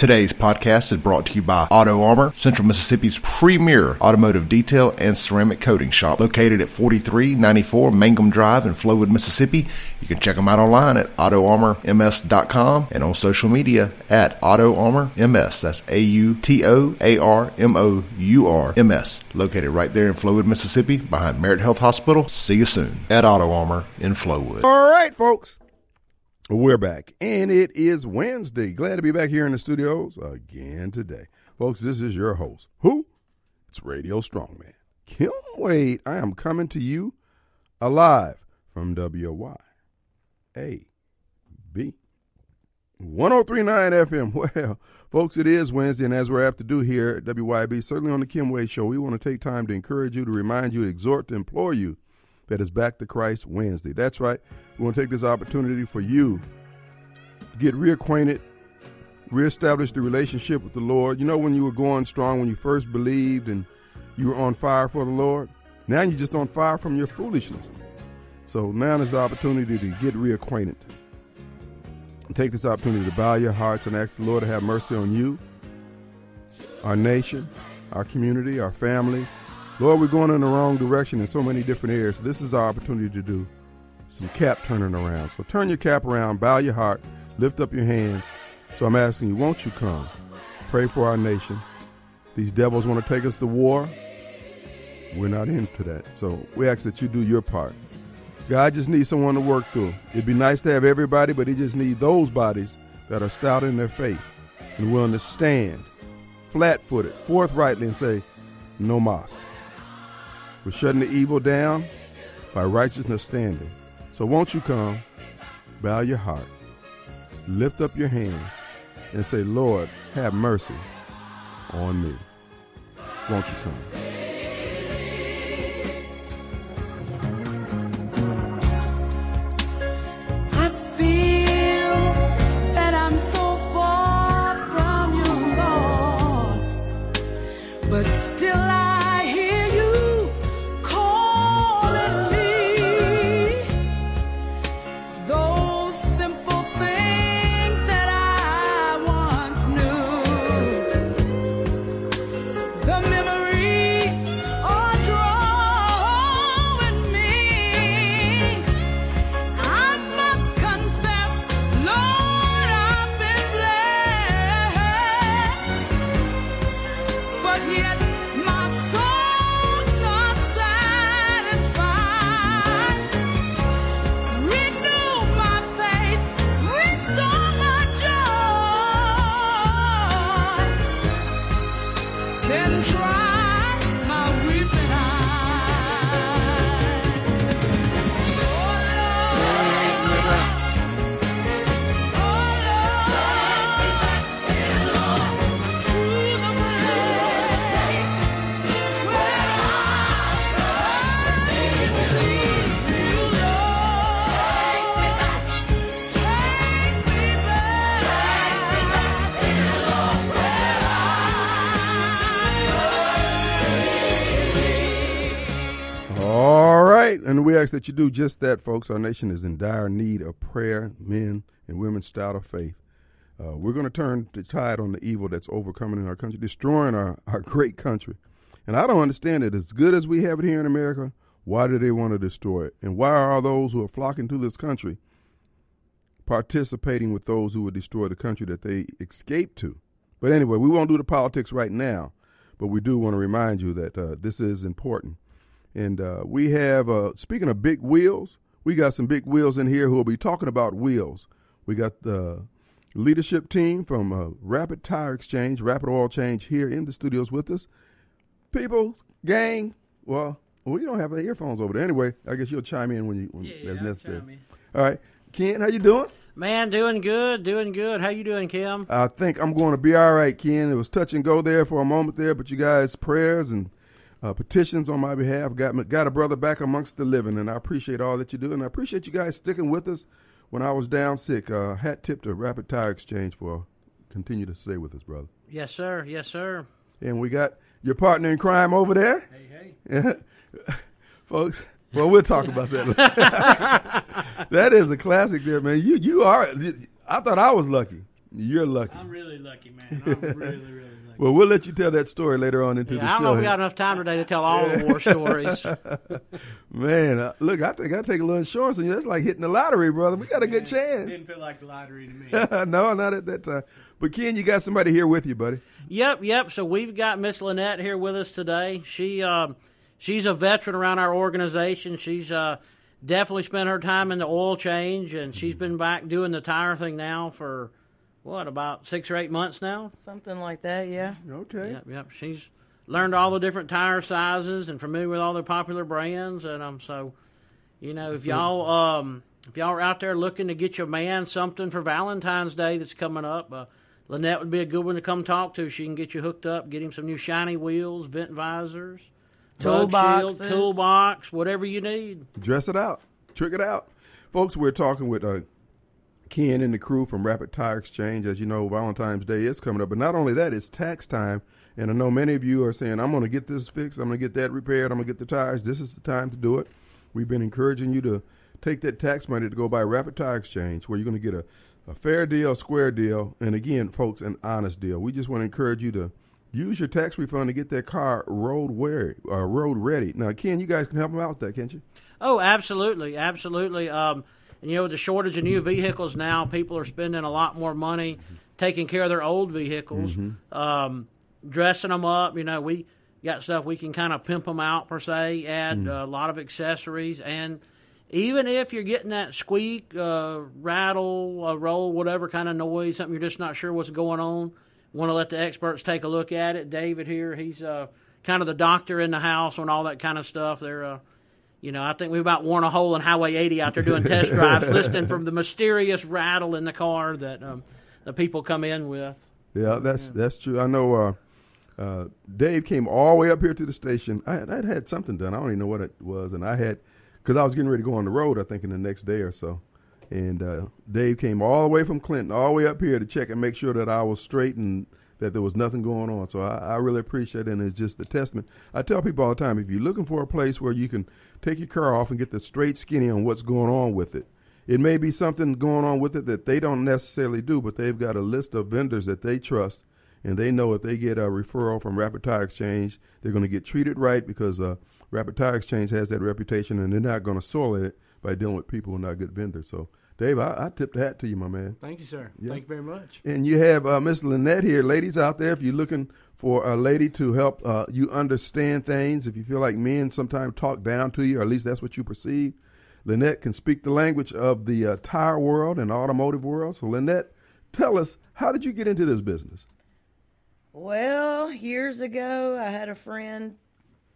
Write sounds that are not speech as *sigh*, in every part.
Today's podcast is brought to you by Auto Armour, Central Mississippi's premier automotive detail and ceramic coating shop, located at 4394 Mangum Drive in Flowood, Mississippi. You can check them out online at autoarmourms.com and on social media at autoarmourms. That's A U T O A R M O U R M S. Located right there in Flowood, Mississippi, behind Merit Health Hospital. See you soon at Auto Armour in Flowood. All right, folks. We're back, and it is Wednesday. Glad to be back here in the studios again today. Folks, this is your host. Who? It's Radio Strongman. Kim Wade. I am coming to you alive from WYAB 1039 FM. *laughs* Well, folks, it is Wednesday, and as we're apt to do here at WYB, certainly on the Kim Wade Show, we want to take time to encourage you, to remind you, to exhort, to implore you that is Back to Christ Wednesday. That's right. We want to take this opportunity for you to get reacquainted, reestablish the relationship with the Lord. You know, when you were going strong, when you first believed and you were on fire for the Lord, now you're just on fire from your foolishness. So now is the opportunity to get reacquainted. Take this opportunity to bow your hearts and ask the Lord to have mercy on you, our nation, our community, our families, Lord, we're going in the wrong direction in so many different areas. This is our opportunity to do some cap turning around. So turn your cap around, bow your heart, lift up your hands. So I'm asking you, won't you come? Pray for our nation. These devils want to take us to war. We're not into that. So we ask that you do your part. God just needs someone to work through. It'd be nice to have everybody, but he just needs those bodies that are stout in their faith and willing to stand flat footed, forthrightly, and say, No mas. We're shutting the evil down by righteousness standing. So won't you come, bow your heart, lift up your hands, and say, Lord, have mercy on me. Won't you come? Ask that you do just that, folks. Our nation is in dire need of prayer, men and women stout of faith. Uh, we're going to turn the tide on the evil that's overcoming in our country, destroying our, *laughs* our great country. And I don't understand it. As good as we have it here in America, why do they want to destroy it? And why are those who are flocking to this country participating with those who would destroy the country that they escaped to? But anyway, we won't do the politics right now, but we do want to remind you that uh, this is important. And uh, we have, uh, speaking of big wheels, we got some big wheels in here who will be talking about wheels. We got the leadership team from uh, Rapid Tire Exchange, Rapid Oil Change here in the studios with us. People, gang, well, we don't have any earphones over there. Anyway, I guess you'll chime in when you when yeah, that's yeah, necessary. All right. Ken, how you doing? Man, doing good, doing good. How you doing, Kim? I think I'm going to be all right, Ken. It was touch and go there for a moment there, but you guys' prayers and uh, petitions on my behalf. Got got a brother back amongst the living, and I appreciate all that you do, and I appreciate you guys sticking with us when I was down sick. Uh, hat tip to Rapid Tire Exchange for continue to stay with us, brother. Yes, sir. Yes, sir. And we got your partner in crime over there. Hey, hey, *laughs* folks. Well, we'll talk about that. *laughs* that is a classic, there, man. You you are. I thought I was lucky. You're lucky. I'm really lucky, man. I'm really, really lucky. Well, we'll let you tell that story later on into Yeah, the show. I don't show. know if we got enough time today to tell all the war stories. *laughs* Man, uh, look, I think I take a little insurance on you. That's like hitting the lottery, brother. We got a good chance. Didn't feel like the lottery to me. *laughs* no, not at that time. But Ken, you got somebody here with you, buddy. Yep, yep. So we've got Miss Lynette here with us today. She um, she's a veteran around our organization. She's uh, definitely spent her time in the oil change, and she's been back doing the tire thing now for what about six or eight months now. Something like that, yeah. Okay. Yep, yep. She's learned all the different tire sizes and familiar with all the popular brands, and um, so you know if y'all um, if y'all are out there looking to get your man something for Valentine's Day that's coming up, uh, Lynette would be a good one to come talk to. She can get you hooked up, get him some new shiny wheels, vent visors, bug shield, Toolboxes. toolbox, whatever you need. Dress it out. Trick it out. Folks, we're talking with uh, Ken and the crew from Rapid Tire Exchange. As you know, Valentine's Day is coming up. But not only that, it's tax time. And I know many of you are saying, I'm going to get this fixed. I'm going to get that repaired. I'm going to get the tires. This is the time to do it. We've been encouraging you to take that tax money to go buy Rapid Tire Exchange, where you're going to get a, a fair deal, square deal, and again, folks, an honest deal. We just want to encourage you to use your tax refund to get that car road weary, uh, road ready. Now, Ken, you guys can help them out with that, can't you? Oh, absolutely, absolutely. Um, and you know, with the shortage of new vehicles now, people are spending a lot more money taking care of their old vehicles, um, dressing them up. You know, we got stuff we can kind of pimp them out per se, add uh, a lot of accessories, and even if you're getting that squeak, uh, rattle, uh, roll, whatever kind of noise, something you're just not sure what's going on, want to let the experts take a look at it. David here, he's uh, kind of the doctor in the house on all that kind of stuff. They're uh, you know, I think we've about worn a hole in Highway 80 out there doing test drives, *laughs* listening from the mysterious rattle in the car that um, the people come in with. Yeah, that's that's true. I know. Uh, uh, Dave came all the way up here to the station. I had, I'd had something done. I don't even know what it was, and I had because I was getting ready to go on the road. I think in the next day or so, and uh, Dave came all the way from Clinton, all the way up here to check and make sure that I was straight and that there was nothing going on. So I, I really appreciate it, and it's just a testament. I tell people all the time, if you're looking for a place where you can take your car off and get the straight skinny on what's going on with it, it may be something going on with it that they don't necessarily do, but they've got a list of vendors that they trust, and they know if they get a referral from Rapid Tire Exchange, they're going to get treated right because uh, Rapid Tire Exchange has that reputation, and they're not going to soil it by dealing with people who are not good vendors. So, Dave, I, I tip the hat to you, my man. Thank you, sir. Yeah. Thank you very much. And you have uh, Miss Lynette here. Ladies out there, if you're looking for a lady to help uh, you understand things, if you feel like men sometimes talk down to you, or at least that's what you perceive, Lynette can speak the language of the uh, tire world and automotive world. So, Lynette, tell us, how did you get into this business? Well, years ago, I had a friend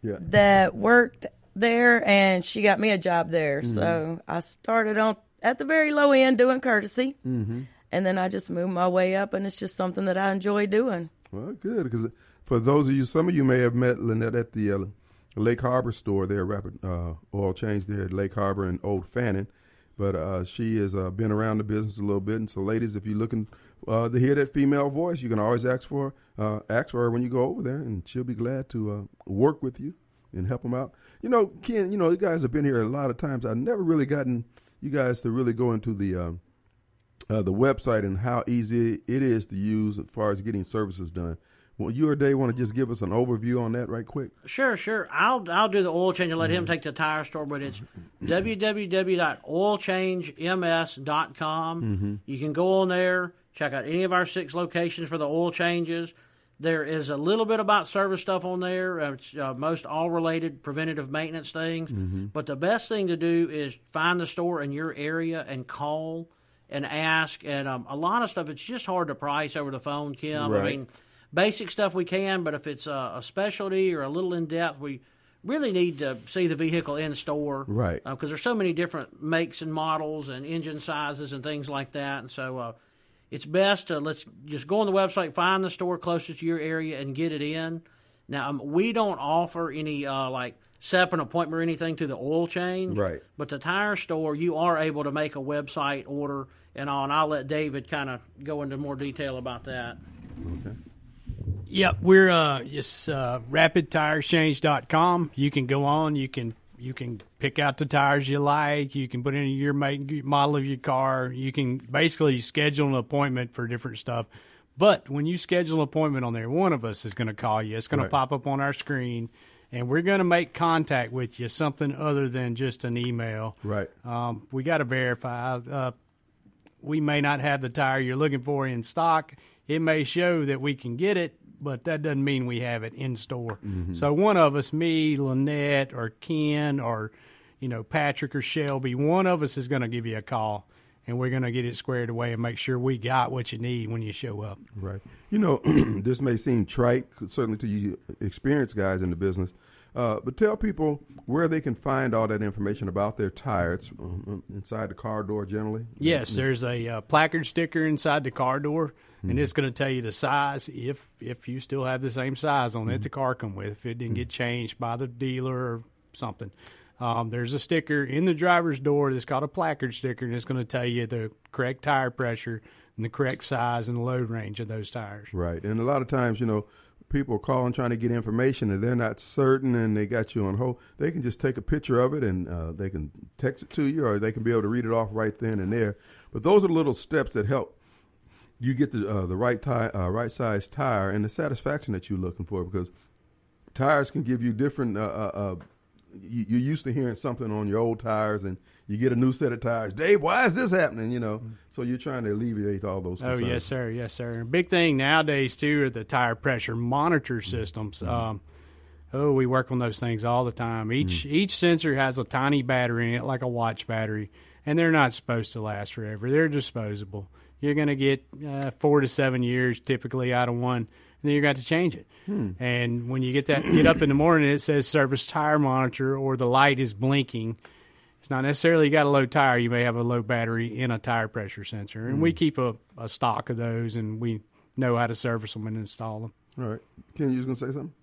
Yeah. that worked there, and she got me a job there. Mm-hmm. So I started on at the very low end doing courtesy, Mm-hmm. and then I just moved my way up, and it's just something that I enjoy doing. Well, good because for those of you, some of you may have met Lynette at the uh, Lake Harbor store there, Rapid uh, Oil Change there at Lake Harbor and Old Fannin. But uh, she has uh, been around the business a little bit, and so ladies, if you're looking uh, to hear that female voice, you can always ask for uh, ask for her when you go over there, and she'll be glad to work with you and help them out. You know, Ken, you know, you guys have been here a lot of times. I've never really gotten you guys to really go into the um, uh, the website and how easy it is to use as far as getting services done. Well, you or Dave want to just give us an overview on that right quick? Sure, sure. I'll I'll do the oil change and let Mm-hmm. him take the tire store, but it's www.oilchangems.com. Mm-hmm. You can go on there, check out any of our six locations for the oil changes. There is a little bit about service stuff on there. Uh, It's uh, most all related preventative maintenance things. Mm-hmm. But the best thing to do is find the store in your area and call and ask. And um, a lot of stuff, it's just hard to price over the phone, Kim. Right. I mean, basic stuff we can, but if it's a, a specialty or a little in depth, we really need to see the vehicle in store, Right. Because there's so many different makes and models and engine sizes and things like that, and so uh, it's best to let's just go on the website, find the store closest to your area, and get it in. Now um, we don't offer any uh, like set up an appointment or anything to the oil change, Right. But the tire store, you are able to make a website order and all, and I'll let David kind of go into more detail about that. Okay. Yep, we're uh, it's uh, rapidtireexchange.com. You can go on, you can you can pick out the tires you like. You can put in your make model of your car. You can basically schedule an appointment for different stuff. But when you schedule an appointment on there, one of us is going to call you. It's going Right. to pop up on our screen, and we're going to make contact with you, something other than just an email. Right. Um, we got to verify. Uh, we may not have the tire you're looking for in stock. It may show that we can get it, but that doesn't mean we have it in store. Mm-hmm. So one of us, me, Lynette, or Ken, or you know Patrick or Shelby, one of us is going to give you a call, and we're going to get it squared away and make sure we got what you need when you show up. Right. You know, *clears throat* this may seem trite, certainly to you experienced guys in the business, uh, but tell people where they can find all that information about their tires um, inside the car door generally. Yes, there's a uh, placard sticker inside the car door, and it's going to tell you the size if if you still have the same size on it the car come with. If it didn't get changed by the dealer or something, um, there's a sticker in the driver's door that's called a placard sticker, and it's going to tell you the correct tire pressure and the correct size and the load range of those tires. Right. And a lot of times, you know, people are calling trying to get information and they're not certain and they got you on hold. They can just take a picture of it and uh, they can text it to you or they can be able to read it off right then and there. But those are the little steps that help you get the uh, the right tire, uh, right size tire and the satisfaction that you're looking for because tires can give you different. Uh, uh, uh, you're used to hearing something on your old tires, and you get a new set of tires. Dave, why is this happening? You know, so you're trying to alleviate all those. Oh yes, sir. Yes, sir. Big thing nowadays too are the tire pressure monitor systems. Um, oh, we work on those things all the time. Each each sensor has a tiny battery in it, like a watch battery, and they're not supposed to last forever. They're disposable. You're going to get uh, four to seven years typically out of one, and then you got to change it. And when you get that, get up in the morning, it says service tire monitor, or the light is blinking. It's not necessarily you got a low tire. You may have a low battery in a tire pressure sensor, and we mm. keep a, a stock of those, and we know how to service them and install them. All right, Ken, you was gonna say something?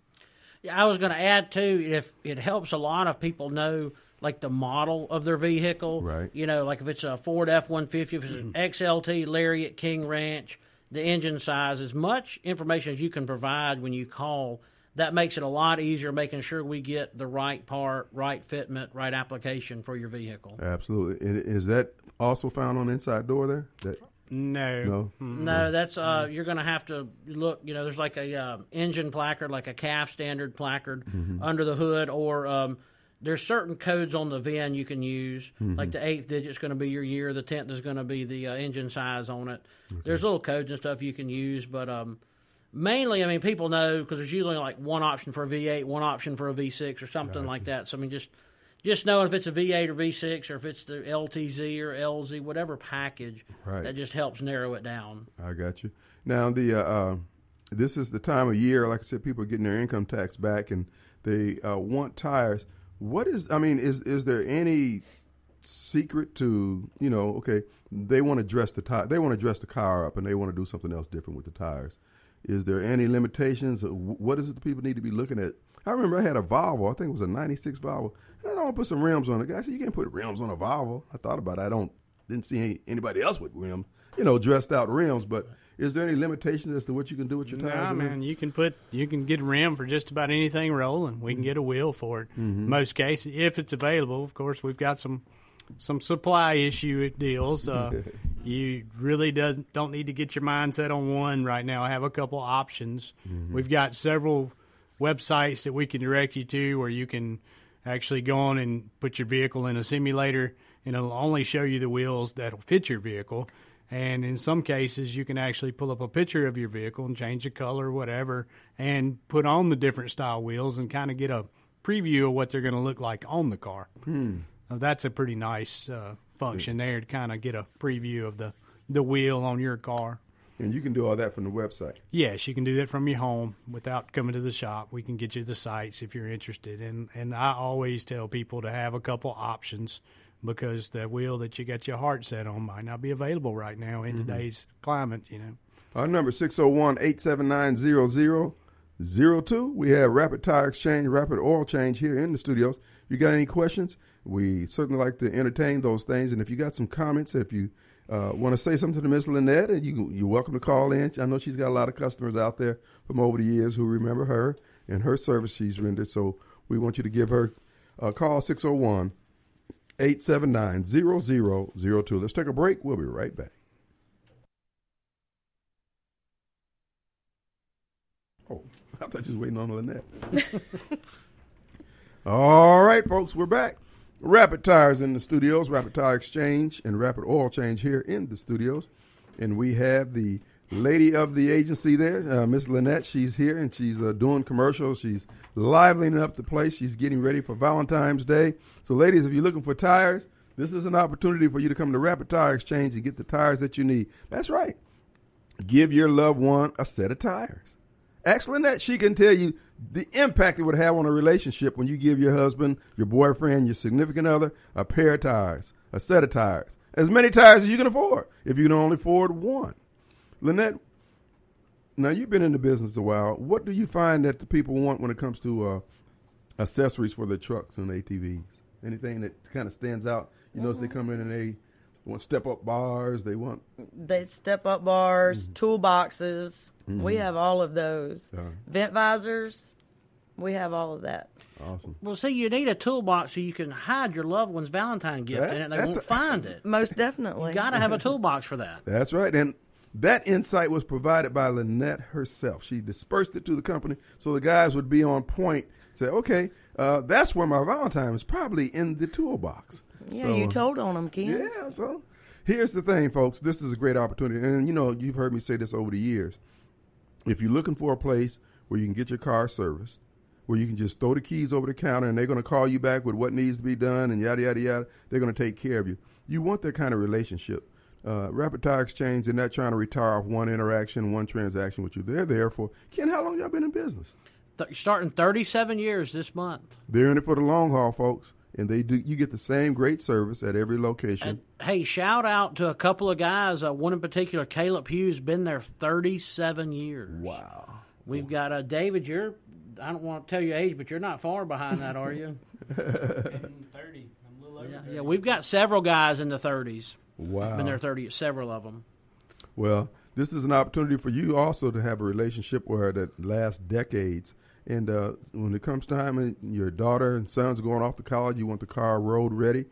Yeah, I was going to add too. If it helps a lot of people know like the model of their vehicle, Right. You know, like if it's a Ford F one fifty, if it's an mm-hmm. XLT Lariat King Ranch, the engine size, as much information as you can provide when you call. That makes it a lot easier, making sure we get the right part, right fitment, right application for your vehicle. Absolutely. Is that also found on the inside door there? That No, no. No, that's uh, you're going to have to look. You know, there's like a uh, engine placard, like a calf standard placard under the hood, or um, there's certain codes on the VIN you can use. Like the eighth digit's going to be your year, the tenth is going to be the uh, engine size on it. There's little codes and stuff you can use, but um, mainly, I mean, people know because there's usually like one option for a V8, one option for a V6, or something like that. So I mean, just just knowing if it's a V8 or V6 or if it's the LTZ or LZ, whatever package, Right. that just helps narrow it down. I got you. Now the uh, uh, this is the time of year, like I said, people are getting their income tax back, and they uh, want tires. What is? I mean, is is there any secret to you know? Okay, they want to dress the tire, they want to dress the car up, and they want to do something else different with the tires. Is there any limitations? What is it the people need to be looking at? I remember I had a Volvo. I think it was a '96 Volvo. And I want to put some rims on it. Guy said, "You can't put rims on a Volvo." I thought about it. I don't didn't see any, anybody else with rims, you know, dressed out rims. But is there any limitations as to what you can do with your tires? Nah, man, you can put you can get a rim for just about anything rolling. We can get a wheel for it. Most cases, if it's available. Of course, we've got some some supply issue deals. Uh, *laughs* you really does, don't need to get your mindset on one right now. I have a couple options. We've got several websites that we can direct you to where you can actually go on and put your vehicle in a simulator and it'll only show you the wheels that'll fit your vehicle. And in some cases, you can actually pull up a picture of your vehicle and change the color, whatever, and put on the different style wheels and kind of get a preview of what they're going to look like on the car. Now, that's a pretty nice uh, function there to kind of get a preview of the, the wheel on your car. and you can do all that from the website. Yes, you can do that from your home without coming to the shop. We can get you the sites if you're interested. And and I always tell people to have a couple options because the wheel that you got your heart set on might not be available right now in mm-hmm. today's climate, you know. Our number 601-879-0002. We have Rapid Tire Exchange, Rapid Oil Change here in the studios. You got any questions, we certainly like to entertain those things. And if you got some comments, if you uh, want to say something to Miss Lynette, and you, you're welcome to call in. I know she's got a lot of customers out there from over the years who remember her and her service she's rendered. So we want you to give her a call 601 879 0002. Let's take a break. We'll be right back. Oh, *laughs* I thought you was waiting on Lynette. *laughs* All right, folks, we're back. Rapid Tires in the studios, Rapid Tire Exchange and Rapid Oil Change here in the studios. And we have the lady of the agency there, uh, Miss Lynette. She's here and she's uh, doing commercials. She's livening up the place. She's getting ready for Valentine's Day. So, ladies, if you're looking for tires, this is an opportunity for you to come to Rapid Tire Exchange and get the tires that you need. That's right. Give your loved one a set of tires. Ask Lynette. She can tell you the impact it would have on a relationship when you give your husband, your boyfriend, your significant other a pair of tires, a set of tires, as many tires as you can afford. If you can only afford one, Lynette. Now you've been in the business a while. What do you find that the people want when it comes to uh, accessories for their trucks and ATVs? Anything that kind of stands out? You notice they come in and they want step up bars. They want They step up bars, Mm-hmm. toolboxes. We have all of those. Uh, Vent visors. We have all of that. awesome. Well, see, you need a toolbox so you can hide your loved one's Valentine gift That- in it. And they won't a- find it. Most definitely. You got to have a toolbox for that. That's right. And that insight was provided by Lynette herself. She dispersed it to the company so the guys would be on point. Say, okay, uh, that's where my Valentine is probably in the toolbox. Yeah, So, you told on them, Ken. Yeah, so here's the thing, folks. This is a great opportunity. And, you know, you've heard me say this over the years. If you're looking for a place where you can get your car serviced, where you can just throw the keys over the counter and they're going to call you back with what needs to be done and yada, yada, yada, they're going to take care of you. You want that kind of relationship. Uh, Rapid Tire Exchange, they're not trying to retire off one interaction, one transaction with you. They're there for, Ken, how long y'all been in business? Th- starting 37 years this month. They're in it for the long haul, folks. And they do. You get the same great service at every location. And hey, shout out to a couple of guys. Uh, one in particular, Caleb Hughes, been there 37 years. wow. We've got uh, David. You're I don't want to tell your age, but you're not far behind that, are you? *laughs* Thirty. I'm a little over yeah, 30. yeah. We've got several guys in the 30s. Wow. Been there 30, several of them. Well, this is an opportunity for you also to have a relationship where that lasts decades. And uh, when it comes time and your daughter and son's going off to college, you want the car road ready.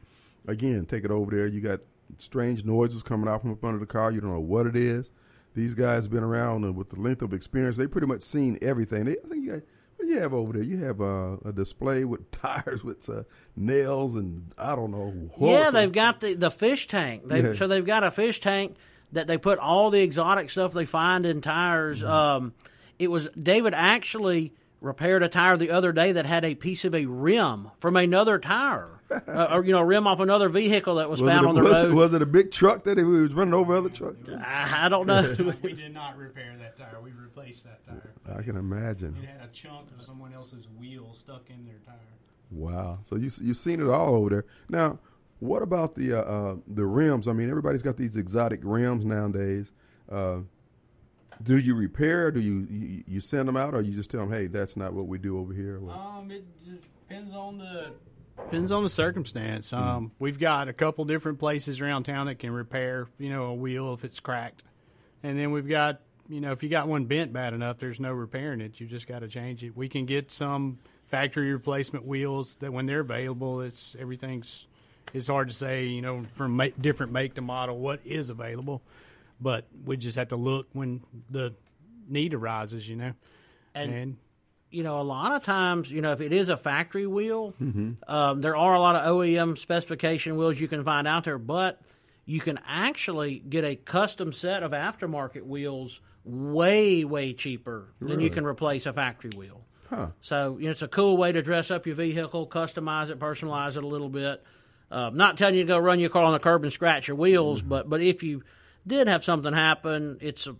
Again, take it over there. You got strange noises coming out from up under the car. You don't know what it is. These guys have been around uh, with the length of experience. They pretty much seen everything. They, I think you got, what do you have over there? You have uh, a display with *laughs* tires with uh, nails and I don't know. Yeah, they've got the, the fish tank. They Yeah. so they've got a fish tank that they put all the exotic stuff they find in tires. Mm-hmm. Um, it was David actually repaired a tire the other day that had a piece of a rim from another tire, *laughs* uh, or you know, a rim off another vehicle that was, was, found a, on the was, road. was it a big truck that he was running over other trucks? I, I don't know. *laughs* we did not repair that tire. We replaced that tire. I can imagine. It had a chunk of someone else's wheel stuck in their tire. Wow. So you you've seen it all over there. Now, what about the uh, uh, the rims? I mean, everybody's got these exotic rims nowadays. Do you repair? Do you, you you send them out, or you just tell them, "Hey, that's not what we do over here"? Or- Um, it depends on the depends on the circumstance. Um, we've got a couple different places around town that can repair, you know, a wheel if it's cracked, and then we've got, you know, if you got one bent bad enough, there's no repairing it. You just got to change it. We can get some factory replacement wheels that when they're available, it's everything's. It's hard to say, you know, from ma- different make to model what is available, but we just have to look when the need arises, you know, And- and you know, a lot of times, you know, if it is a factory wheel, um, there are a lot of OEM specification wheels you can find out there, but you can actually get a custom set of aftermarket wheels way, way cheaper than you can replace a factory wheel. Huh. So, you know, it's a cool way to dress up your vehicle, customize it, personalize it a little bit. Uh, not telling you to go run your car on the curb and scratch your wheels, but but if you did have something happen, it's a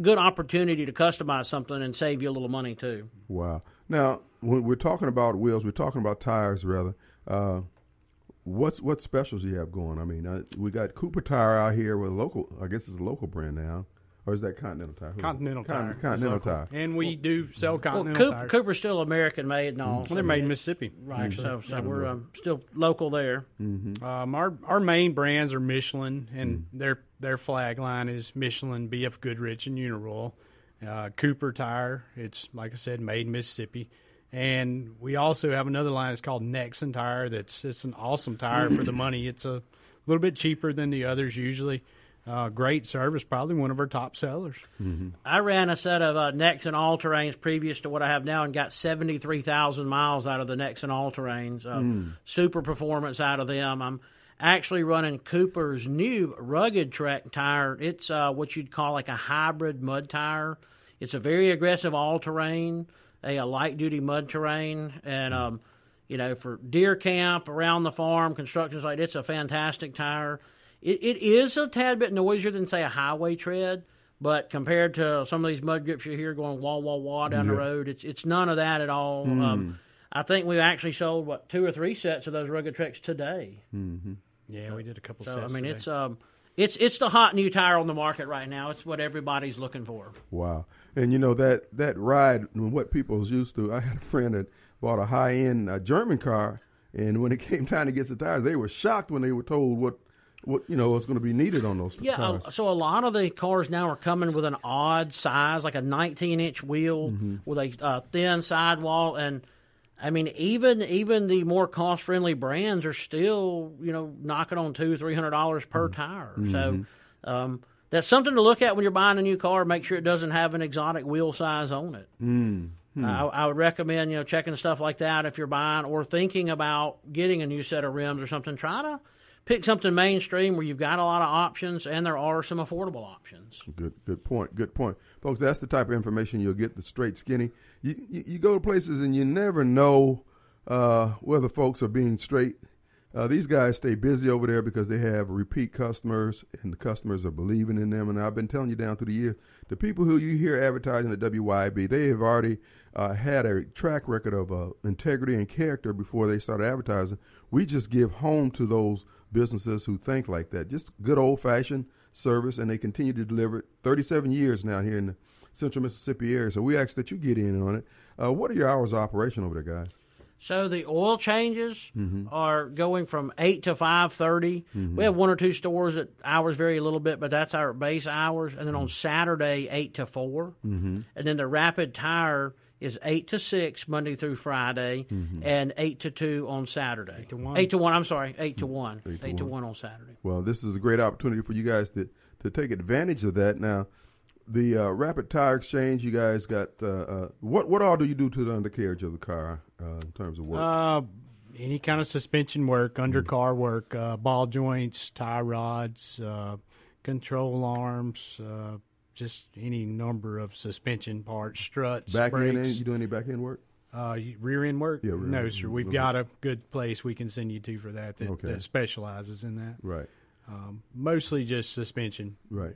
good opportunity to customize something and save you a little money too. Wow. Now, when we're talking about wheels, we're talking about tires, rather. Uh, what's what specials you have going? I mean, uh, we got Cooper Tire out here with local. I guess it's a local brand now, or is that Continental Tire? Who is it? Continental Con- Tire. Continental local. Tire. And we do sell Well, Continental Coop, tires. Cooper's still American made and all. Well, they're made in Mississippi. Right, so so we're um, still local there. Um, our our main brands are Michelin, and their their flag line is Michelin, BF Goodrich, and Uniroyal. Uh, Cooper Tire, it's like I said, made in Mississippi, And we also have another line that's called Nexen Tire. That's it's an awesome tire for the money. It's a little bit cheaper than the others usually. Uh, great service, probably one of our top sellers. I ran a set of uh, Nexen all terrains previous to what I have now and got 73,000 miles out of the Nexen all terrains. Uh, Super performance out of them. I'm actually running Cooper's new rugged trek tire. It's uh, what you'd call like a hybrid mud tire. It's a very aggressive all terrain, a, a light duty mud terrain. And, um, you know, for deer camp, around the farm, construction site, it's a fantastic tire. It, it is a tad bit noisier than, say, a highway tread, but compared to some of these mud grips you hear going wah, wah, wah down the road, it's, it's none of that at all. Um, I think we've actually sold, what, two or three sets of those rugged treks today. Yeah, we did a couple So, sets. I mean, today. it's. Um, it's it's the hot new tire on the market right now. It's what everybody's looking for. Wow. And you know that that ride, what people was used to. I had a friend that bought a high end uh, German car, and when it *laughs* came time to get the tires, they were shocked when they were told what what you know was going to be needed on those Yeah, cars. uh, so a lot of the cars now are coming with an odd size, like a 19 inch wheel Mm-hmm. with a uh, thin sidewall, and I mean, even even the more cost friendly brands are still you know knocking on two three hundred dollars per Mm-hmm. tire. So um, that's something to look at when you're buying a new car. Make sure it doesn't have an exotic wheel size on it. Mm-hmm. I, I would recommend you know checking stuff like that if you're buying or thinking about getting a new set of rims or something. Try to pick something mainstream where you've got a lot of options and there are some affordable options. Good, good point. Good point, folks. That's the type of information you'll get. The straight skinny. You you, you go to places and you never know uh, whether folks are being straight. Uh, these guys stay busy over there because they have repeat customers, and the customers are believing in them. And I've been telling you down through the years, the people who you hear advertising at WYB, they have already uh, had a track record of uh, integrity and character before they started advertising. We just give home to those businesses who think like that. Just good old fashioned service, and they continue to deliver it. 37 years now here in the central Mississippi area. So we ask that you get in on it. Uh, what are your hours of operation over there, guys? So the oil changes Mm-hmm. are going from eight to five We have one or two stores that hours vary a little bit, but that's our base hours. And then Mm-hmm. on Saturday, eight to 4 mm-hmm. and then the rapid tire is eight to six Monday through Friday, Mm-hmm. and eight to two on Saturday. Eight to one. Eight to one. I'm sorry, eight to one. Mm-hmm. Eight to Eight to one. one on Saturday. Well, this is a great opportunity for you guys to, to take advantage of that. Now, the uh, Rapid Tire Exchange, you guys got uh, uh, what? What all do you do to the undercarriage of the car uh, in terms of work? Uh, any kind of suspension work, undercar work, uh, ball joints, tie rods, uh, control arms, uh, just any number of suspension parts, struts, back end, you do any back end work? Uh, rear end work? Yeah, rear no, end. sir. We've Okay. got a good place we can send you to for that that, Okay. that specializes in that. Right. Um, mostly just suspension. Right.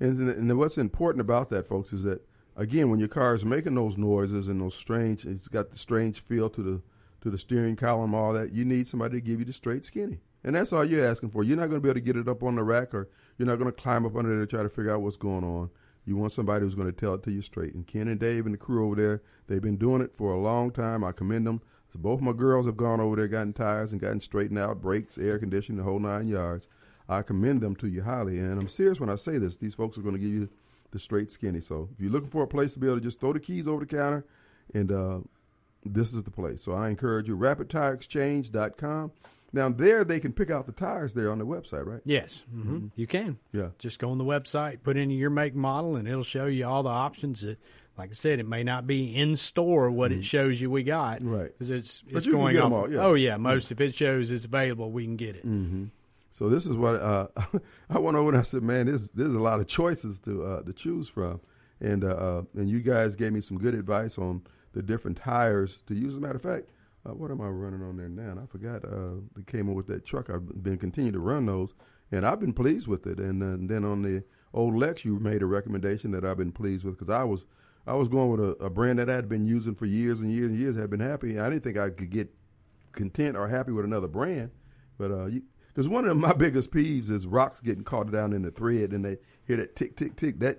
And, and what's important about that, folks, is that again, when your car is making those noises and those strange, it's got the strange feel to the to the steering column, all that. You need somebody to give you the straight skinny, and that's all you're asking for. You're not going to be able to get it up on the rack, or you're not going to climb up under there to try to figure out what's going on. You want somebody who's going to tell it to you straight. And Ken and Dave and the crew over there, they've been doing it for a long time. I commend them. So both my girls have gone over there, gotten tires and gotten straightened out, brakes, air conditioning, the whole nine yards. I commend them to you highly. And I'm serious when I say this. These folks are going to give you the straight skinny. So if you're looking for a place to be able to just throw the keys over the counter, and uh, this is the place. So I encourage you, rapidtireexchange.com. Now, there they can pick out the tires there on the website, right? Yes, hmm you can. Yeah. Just go on the website, put in your make model, and it'll show you all the options that. Like I said, it may not be in store what it shows you we got, Mm-hmm. Right. Because it's But it's you going get 'em off. all, yeah. Oh yeah, most if it shows it's available, we can get it. So this is what uh, *laughs* I went over and I said, man, there's there's a lot of choices to uh, to choose from, and uh, uh, and you guys gave me some good advice on the different tires to use. As a matter of fact, uh, what am I running on there now? And I forgot. Uh, they came in with that truck. I've been continuing to run those, and I've been pleased with it. And, uh, then on the old Lex, you made a recommendation that I've been pleased with because I was I was going with a, a brand that I'd been using for years and years and years. Had been happy. I didn't think I could get content or happy with another brand. But uh, because one of my *laughs* biggest peeves is rocks getting caught down in the thread, and they hear that tick tick tick. That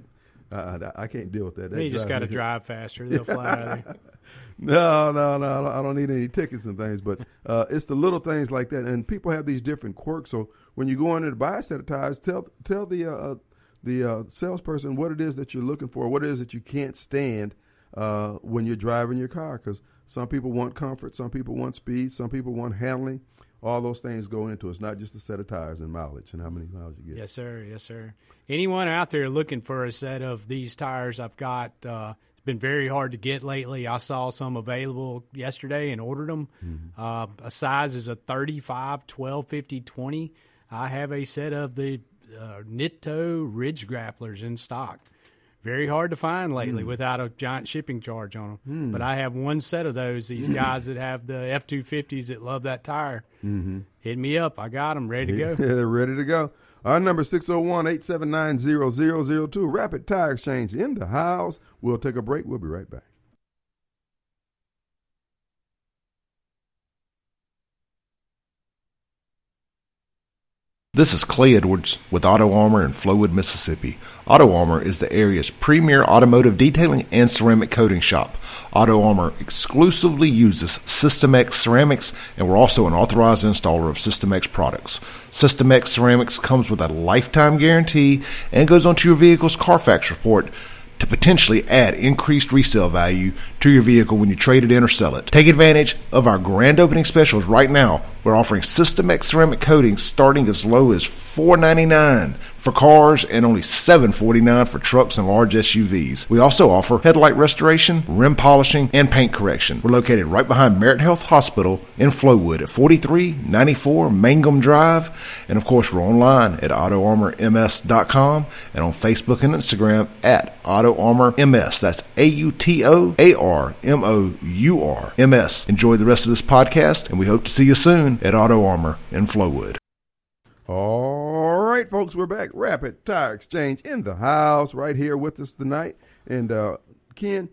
uh, I can't deal with that. that you just got to drive faster; they'll fly out of there. *laughs* No, no, no. I don't- need any tickets and things, but uh, it's the little things like that. And people have these different quirks. So when you go in there to buy a set of tires, tell tell the uh, uh, the uh, salesperson what it is that you're looking for, what it is that you can't stand uh, when you're driving your car. Because Some people want comfort. Some people want speed. Some people want handling. All those things go into it. It's not just a set of tires and mileage and how many miles you get. Yes, sir. Yes, sir. Anyone out there looking for a set of these tires I've got, uh, been very hard to get lately. I saw some available yesterday and ordered them. Mm-hmm. Uh, a size is a 35, 12, 50, 20. I have a set of the uh, Nitto Ridge Grapplers in stock. Very hard to find lately Hmm. without a giant shipping charge on them. But I have one set of those. These guys that have the F two fifties that love that tire, mm-hmm. hit me up. I got them ready to go. *laughs* they're ready to go. Our number 601-879-0002. Rapid Tire Exchange in the house. We'll take a break. We'll be right back. This is Clay Edwards with Auto Armour in Flowood, Mississippi. Auto Armour is the area's premier automotive detailing and ceramic coating shop. Auto Armour exclusively uses System X ceramics, and we're also an authorized installer of System X products. System X ceramics comes with a lifetime guarantee and goes onto your vehicle's Carfax report to potentially add increased resale value to your vehicle when you trade it in or sell it. Take advantage of our grand opening specials right now. We're offering System X ceramic coatings starting as low as $4.99 for cars and only $7.49 for trucks and large SUVs. We also offer headlight restoration, rim polishing, and paint correction. We're located right behind Merit Health Hospital in Flowood at 4394 Mangum Drive. And of course, we're online at AutoArmourMS.com and on Facebook and Instagram at Auto Armour MS. That's A U T O A R M O U R M S. Enjoy the rest of this podcast, and we hope to see you soon at Auto Armour in Flowood. All right, folks, we're back. Rapid Tire Exchange in the house right here with us tonight. And uh, Ken,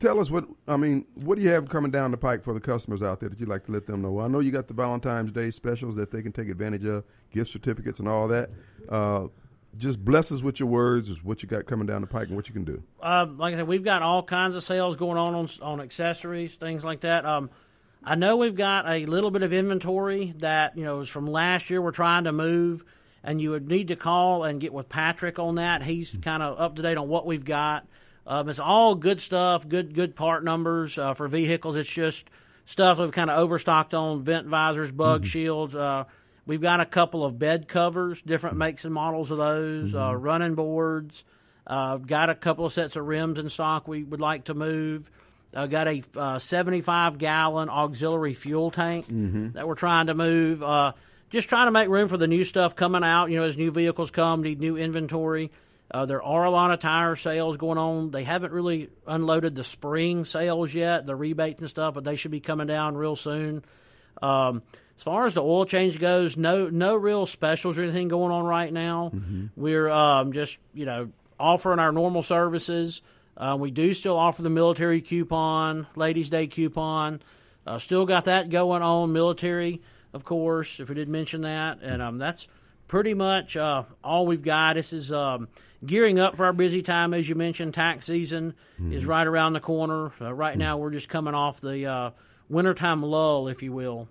tell us what I mean. What do you have coming down the pike for the customers out there that you'd like to let them know? I know you got the Valentine's Day specials that they can take advantage of, gift certificates and all that. Uh, just bless us with your words, is what you got coming down the pike and what you can do. um, like I said, we've got all kinds of sales going on on, on accessories, things like that. Um, I know we've got a little bit of inventory that you know is from last year. We're trying to move, and you would need to call and get with Patrick on that. He's kind of up to date on what we've got. Um, it's all good stuff, good good part numbers uh, for vehicles. It's just stuff we've kind of overstocked on vent visors, bug shields. Uh, we've got a couple of bed covers, different makes and models of those, uh, running boards. Uh, got a couple of sets of rims in stock we would like to move. Uh, got a uh, 75 gallon auxiliary fuel tank that we're trying to move. Uh, just trying to make room for the new stuff coming out. You know, as new vehicles come, need new inventory. Uh, there are a lot of tire sales going on. They haven't really unloaded the spring sales yet, the rebates and stuff, but they should be coming down real soon. Um, as far as the oil change goes, no no real specials or anything going on right now. We're um, just you know offering our normal services. Uh, we do still offer the military coupon, Ladies' Day coupon. Uh, still got that going on. Military, of course, if we did mention that, and um, that's pretty much uh, all we've got. This is um, gearing up for our busy time, as you mentioned. Tax season is right around the corner. Uh, right now, we're just coming off the uh, wintertime lull, if you will.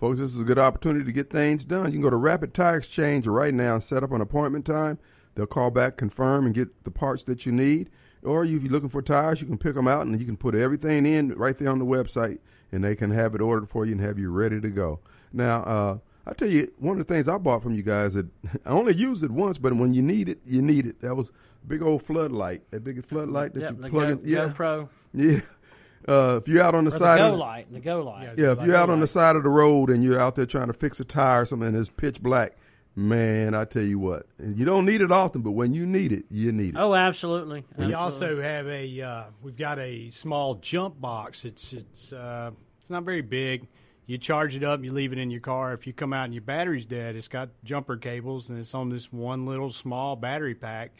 Folks, this is a good opportunity to get things done. You can go to Rapid Tire Exchange right now and set up an appointment time. They'll call back, confirm, and get the parts that you need. Or if you're looking for tires, you can pick them out and you can put everything in right there on the website, and they can have it ordered for you and have you ready to go. Now, uh, I tell you, one of the things I bought from you guys that *laughs* I only used it once, but when you need it, you need it. That was a big old floodlight, that big floodlight that Yep, you the plug Go, in. Yeah, GoPro. *laughs* yeah. Uh, if you're out on the Or the side, Go of, Light. The Go Light. yeah, if The you're out Go on the side of the road and you're out there trying to fix a tire or something and it's pitch black, man, I tell you what, and you don't need it often, but when you need it, you need it. Oh, absolutely. We Absolutely. also have a uh, we've got a small jump box. It's it's uh, it's not very big. You charge it up, you leave it in your car. If you come out and your battery's dead, it's got jumper cables and it's on this one little small battery pack.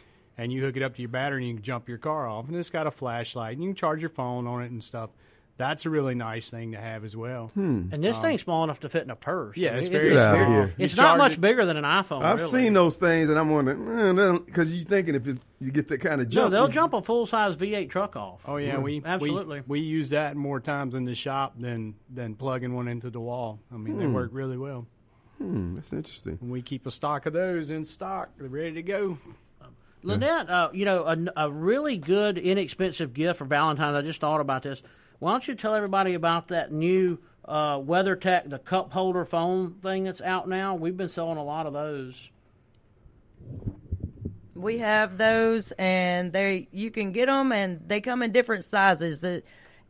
And you hook it up to your battery and you can jump your car off. And it's got a flashlight and you can charge your phone on it and stuff. That's a really nice thing to have as well. Hmm. And this um, thing's small enough to fit in a purse. Yeah, I it's very Get out of very- here. It's You not much it- bigger than an iPhone. I've really. seen those things, and I'm wondering eh, because you're thinking if it, you get that kind of No, they'll you- jump a full size V8 truck off. Oh yeah, we Absolutely. we, we use that more times in the shop than than plugging one into the wall. I mean, they hmm. work really well. Hmm, that's interesting. And we keep a stock of those in stock, they're ready to go. Lynette, uh, you know, a, a really good, inexpensive gift for Valentine's. I just thought about this. why don't you tell everybody about that new uh, WeatherTech, the cup holder phone thing that's out now? We've been selling a lot of those. We have those, and they you can get them, and they come in different sizes. Uh,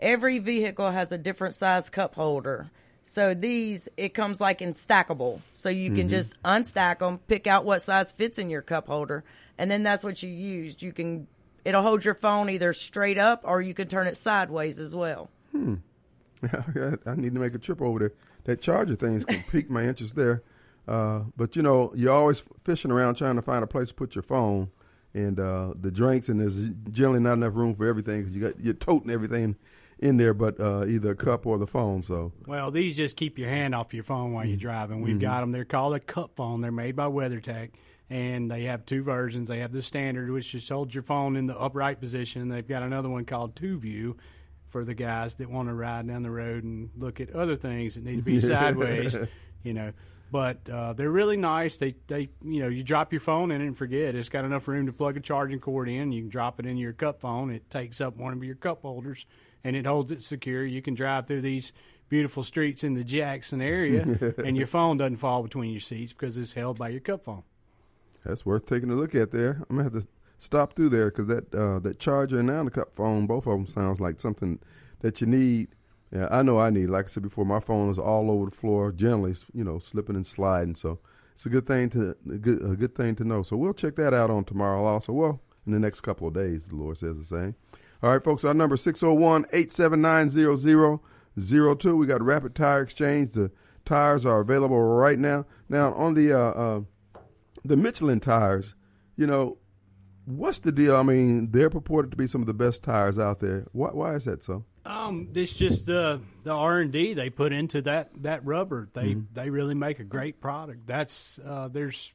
Every vehicle has a different size cup holder. So these, it comes like in stackable. So you can just unstack them, pick out what size fits in your cup holder, and then that's what you used. You can, it'll hold your phone either straight up or you can turn it sideways as well. *laughs* I I need to make a trip over there. That charger thing's can pique my interest there. Uh, but you know, you're always fishing around trying to find a place to put your phone and uh, the drinks, and there's generally not enough room for everything because you got you're toting everything in there, but uh, either a cup or the phone. So Well, these just keep your hand off your phone while you're driving. We've got them. They're called a cup phone. They're made by WeatherTech, and they have two versions. They have the standard, which just holds your phone in the upright position. They've got another one called Two View for the guys that want to ride down the road and look at other things that need to be *laughs* sideways. You know, but uh, they're really nice. They they you know you drop your phone in and forget. It's got enough room to plug a charging cord in. You can drop it in your cup phone. It takes up one of your cup holders and it holds it secure. You can drive through these beautiful streets in the Jackson area, *laughs* and your phone doesn't fall between your seats because it's held by your cup phone. That's worth taking a look at there. I'm gonna have to stop through there because that uh, that charger and now the cup phone, both of them sounds like something that you need. Yeah, I know I need. Like I said before, my phone is all over the floor, generally, you know, slipping and sliding. So it's a good thing to a good, a good thing to know. So we'll check that out on tomorrow also. Well, in the next couple of days, the Lord says the same. All right, folks, our number 601-879-0002. We got Rapid Tire Exchange. The tires are available right now. Now, on the uh, uh, the Michelin tires, you know, what's the deal? I mean, they're purported to be some of the best tires out there. Why, why is that so? Um, it's just the the R and D they put into that that rubber. They they really make a great product. That's uh, there's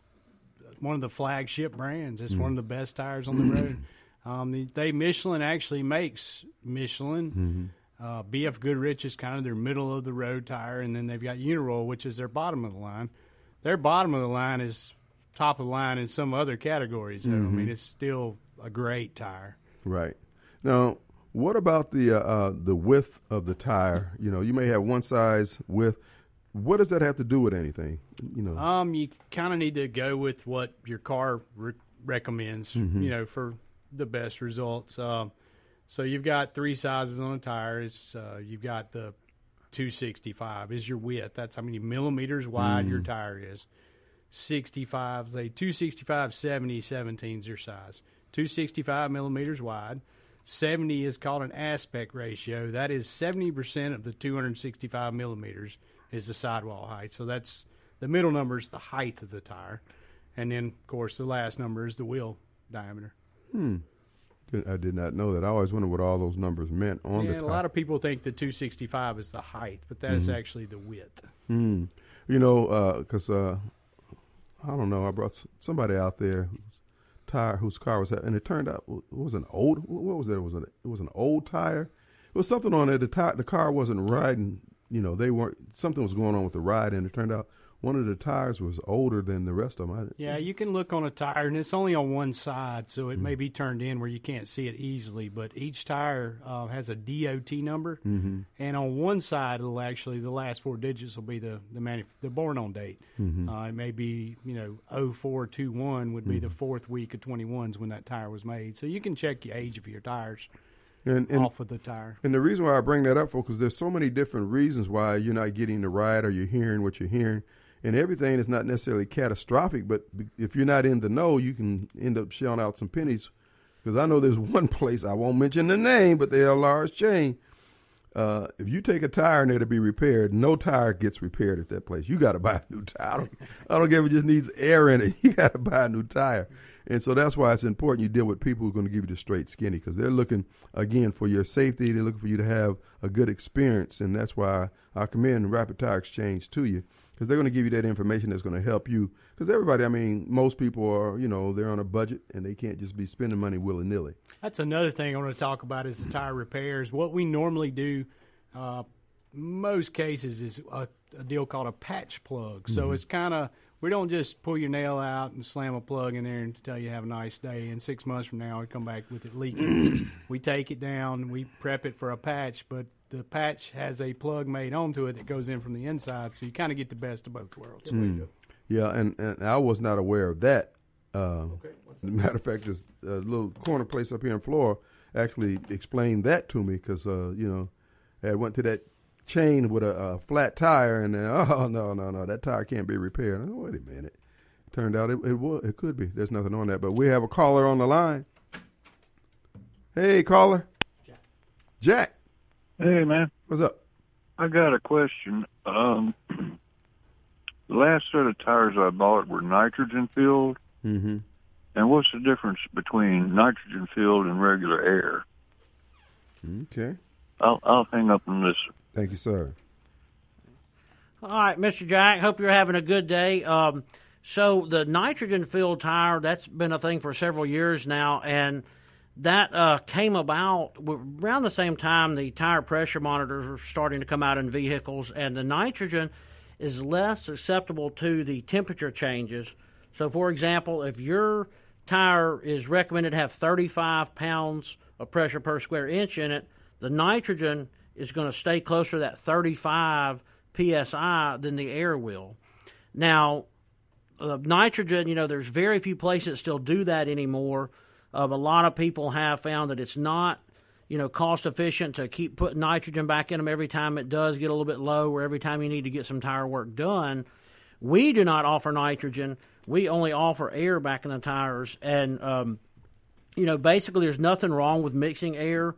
one of the flagship brands. It's one of the best tires on the road. *clears throat* Um, they, they Michelin actually makes Michelin. Uh, BF Goodrich is kind of their middle of the road tire, and then they've got Uniroyal, which is their bottom of the line. Their bottom of the line is top of the line in some other categories. Though. I mean, it's still a great tire. Right. Now, what about the uh, uh, the width of the tire? You know, you may have one size width. What does that have to do with anything? You know, Um, you kind of need to go with what your car re- recommends. You know, for the best results. Um, so you've got three sizes on a tire. It's, uh, you've got the 265 is your width. That's how many millimeters wide your tire is. 65, say 265, 70, 17 is your size. 265 millimeters wide. 70 is called an aspect ratio. That is 70% of the 265 millimeters is the sidewall height. So that's the middle number is the height of the tire. And then, of course, the last number is the wheel diameter. Hmm. I did not know that. I always wondered what all those numbers meant on Yeah, the a lot of people think the 265 is the height, but that is actually the width. Mm. You know, because uh, I don't know. I brought somebody out there whose tire, whose car was, and it turned out it was an old. What was it? It was an it was an old tire. It was something on it. The tire, the car wasn't riding. You know, they weren't. Something was going on with the ride, and it turned out one of the tires was older than the rest of them. Yeah, you can look on a tire, and it's only on one side, so it may be turned in where you can't see it easily. But each tire uh, has a DOT number, Mm-hmm. and on one side, it'll actually the last four digits will be the the, manuf- the born on date. Mm-hmm. Uh, it may be you know 0421 would be the fourth week of 21s when that tire was made. So you can check the age of your tires and, and off of the tire. And the reason why I bring that up, folks, is there's so many different reasons why you're not getting the ride or you're hearing what you're hearing. And everything is not necessarily catastrophic, but if you're not in the know, you can end up shelling out some pennies. Because I know there's *laughs* one place, I won't mention the name, but they're a large chain. Uh, if you take a tire in there to be repaired, no tire gets repaired at that place. You got to *laughs* buy a new tire. I don't, I don't care if it just needs air in it. *laughs* You got to buy a new tire. And so that's why it's important you deal with people who are going to give you the straight skinny because they're looking, again, for your safety. They're looking for you to have a good experience. And that's why I commend Rapid Tire Exchange to you because they're going to give you that information that's going to help you. Because everybody, I mean, most people are, you know, they're on a budget and they can't just be spending money willy nilly. That's another thing I want to talk about is the tire repairs. What we normally do, uh, most cases, is a, a deal called a patch plug. So it's kind of we don't just pull your nail out and slam a plug in there and tell you have a nice day. And six months from now, we come back with it leaking. *clears throat* we take it down, we prep it for a patch, but the patch has a plug made onto it that goes in from the inside, so you kind of get the best of both worlds. Yeah, and, and I was not aware of that. Uh, matter of fact, this uh, little corner place up here in Florida actually explained that to me because uh, you know I went to that chain with a, a flat tire and then *laughs* oh no no no that tire can't be repaired. I said, Wait a minute. Turned out it it was it could be. There's nothing on that, but we have a caller on the line. Hey caller, Jack. Hey, man. What's up? I got a question. Um, the last set of tires I bought were nitrogen filled. Mm-hmm. And what's the difference between nitrogen filled and regular air? Okay. I'll, I'll hang up and listen. Thank you, sir. All right, Mr. Jack. Hope you're having a good day. Um, so the nitrogen filled tire that's been a thing for several years now, and that uh, came about around the same time the tire pressure monitors were starting to come out in vehicles, and the nitrogen is less susceptible to the temperature changes. So, for example, if your tire is recommended to have 35 pounds of pressure per square inch in it, the nitrogen is going to stay closer to that 35 psi than the air will. Now, uh, nitrogen, you know, there's very few places that still do that anymore. Um, a lot of people have found that it's not, you know, cost efficient to keep putting nitrogen back in them every time it does get a little bit low or every time you need to get some tire work done. We do not offer nitrogen. We only offer air back in the tires. And, um, you know, basically there's nothing wrong with mixing air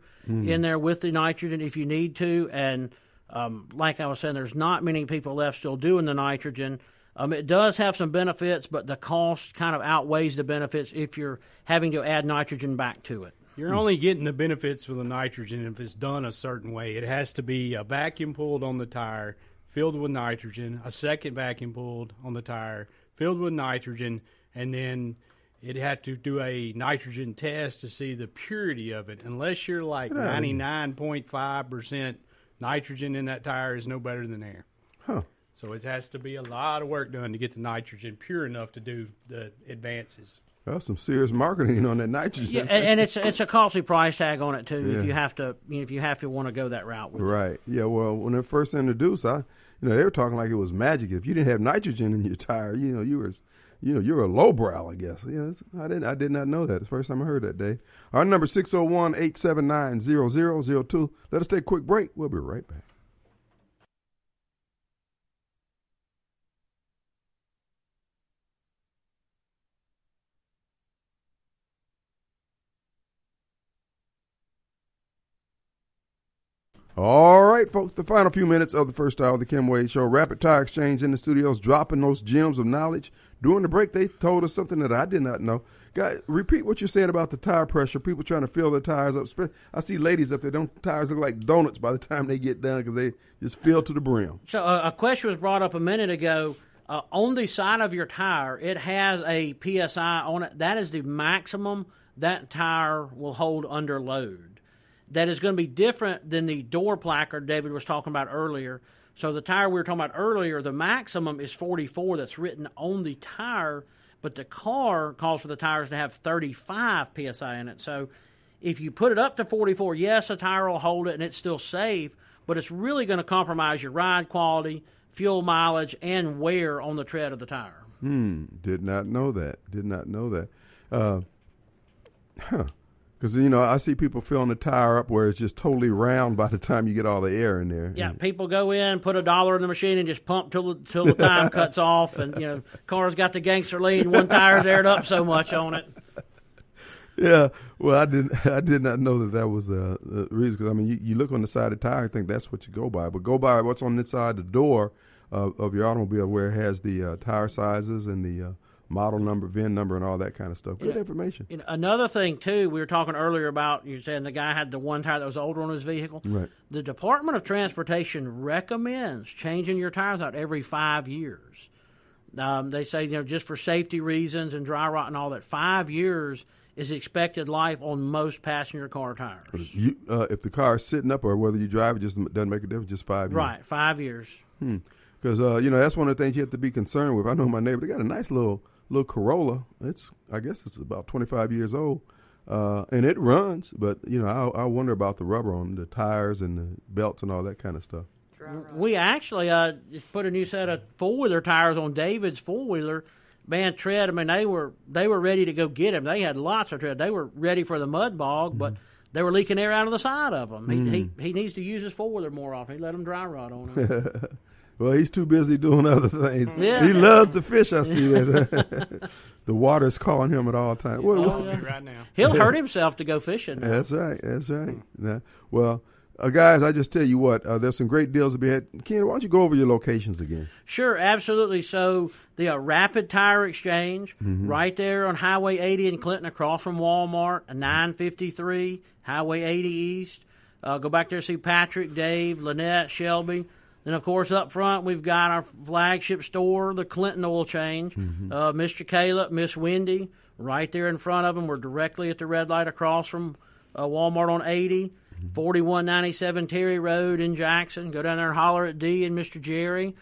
in there with the nitrogen if you need to. And um, like I was saying, there's not many people left still doing the nitrogen. Um, it does have some benefits, but the cost kind of outweighs the benefits if you're having to add nitrogen back to it. You're only getting the benefits with the nitrogen if it's done a certain way. It has to be a vacuum pulled on the tire, filled with nitrogen, a second vacuum pulled on the tire, filled with nitrogen, and then it had to do a nitrogen test to see the purity of it. Unless you're like 99.5% nitrogen in that tire is no better than air. Huh. So it has to be a lot of work done to get the nitrogen pure enough to do the advances. That's some serious marketing on that nitrogen. Yeah, and, and it's it's a costly price tag on it too. Yeah. If you have to, you know, if you have to want to go that route with it. Right. Yeah. Well, when it first introduced, I, you know, they were talking like it was magic. If you didn't have nitrogen in your tire, you know, you were, you know, you were a lowbrow, I guess. You know, it's- I didn't, I did not know that. The first time I heard that day. Our number 601-879-0002. Let us take a quick break. We'll be right back. All right, folks, the final few minutes of the first hour of the Kim Wade Show. Rapid Tire Exchange in the studios, dropping those gems of knowledge. During the break, they told us something that I did not know. Guys, repeat what you're saying about the tire pressure. People trying to fill their tires up. I see ladies up there. Don't tires look like donuts by the time they get done because they just fill to the brim. So uh, a question was brought up a minute ago. Uh, on the side of your tire, it has a psi on it. That is the maximum that tire will hold under load. That is going to be different than the door placard David was talking about earlier. So the tire we were talking about earlier, the maximum is 44. That's written on the tire, but the car calls for the tires to have 35 psi in it. So if you put it up to 44, yes, the tire will hold it and it's still safe, but it's really going to compromise your ride quality, fuel mileage, and wear on the tread of the tire. Hmm. Did not know that. Did not know that. Uh, huh. Because you know, I see people filling the tire up where it's just totally round by the time you get all the air in there. Yeah, people go in, put a dollar in the machine, and just pump till the, till the time *laughs* cuts off. And you know, car's got the gangster lean. One tire's aired up so much on it. Yeah, well, I didn't. *laughs* I did not know that that was the, the reason. Because I mean, you, you look on the side of the tire and think that's what you go by, but go by what's on the inside the door of, of your automobile, where it has the uh, tire sizes and the uh, model number, VIN number, and all that kind of stuff. Good information. You know, another thing too, we were talking earlier about you saying the guy had the one tire that was older on his vehicle. Right. The Department of Transportation recommends changing your tires out every five years. Um, they say you know just for safety reasons and dry rot and all that. Five years is expected life on most passenger car tires. You, uh, if the car is sitting up or whether you drive it, just doesn't make a difference. Just five years. Right, five years. because uh, you know that's one of the things you have to be concerned with. I know my neighbor; they got a nice little little Corolla. It's I guess it's about twenty five years old, uh, and it runs. But you know, I, I wonder about the rubber on the tires and the belts and all that kind of stuff. We actually uh, just put a new set of four wheeler tires on David's four wheeler. Man, tread. I mean, they were they were ready to go get him. They had lots of tread. They were ready for the mud bog, but they were leaking air out of the side of them. He he, he needs to use his four wheeler more often. He let him dry rot on him. *laughs* Well, he's too busy doing other things. Yeah. He loves the fish. I see that. *laughs* the water's calling him at all times. Well, Calling right now. He'll hurt *laughs* himself to go fishing. Now. That's right. That's right. Yeah. Well, uh, guys, I just tell you what. Uh, there's some great deals to be had. Ken, why don't you go over your locations again? Sure, absolutely. So the uh, Rapid Tire Exchange, right there on Highway 80 in Clinton, across from Walmart, 953 Highway 80 East. Uh, go back there and see Patrick, Dave, Lynette, Shelby. Then, of course, up front we've got our flagship store, the Clinton Oil Change. Uh, Mr. Caleb, Miss Wendy, right there in front of them. We're directly at the red light across from uh, Walmart on 80. 4197 Terry Road in Jackson. Go down there and holler at D and Mr. Jerry.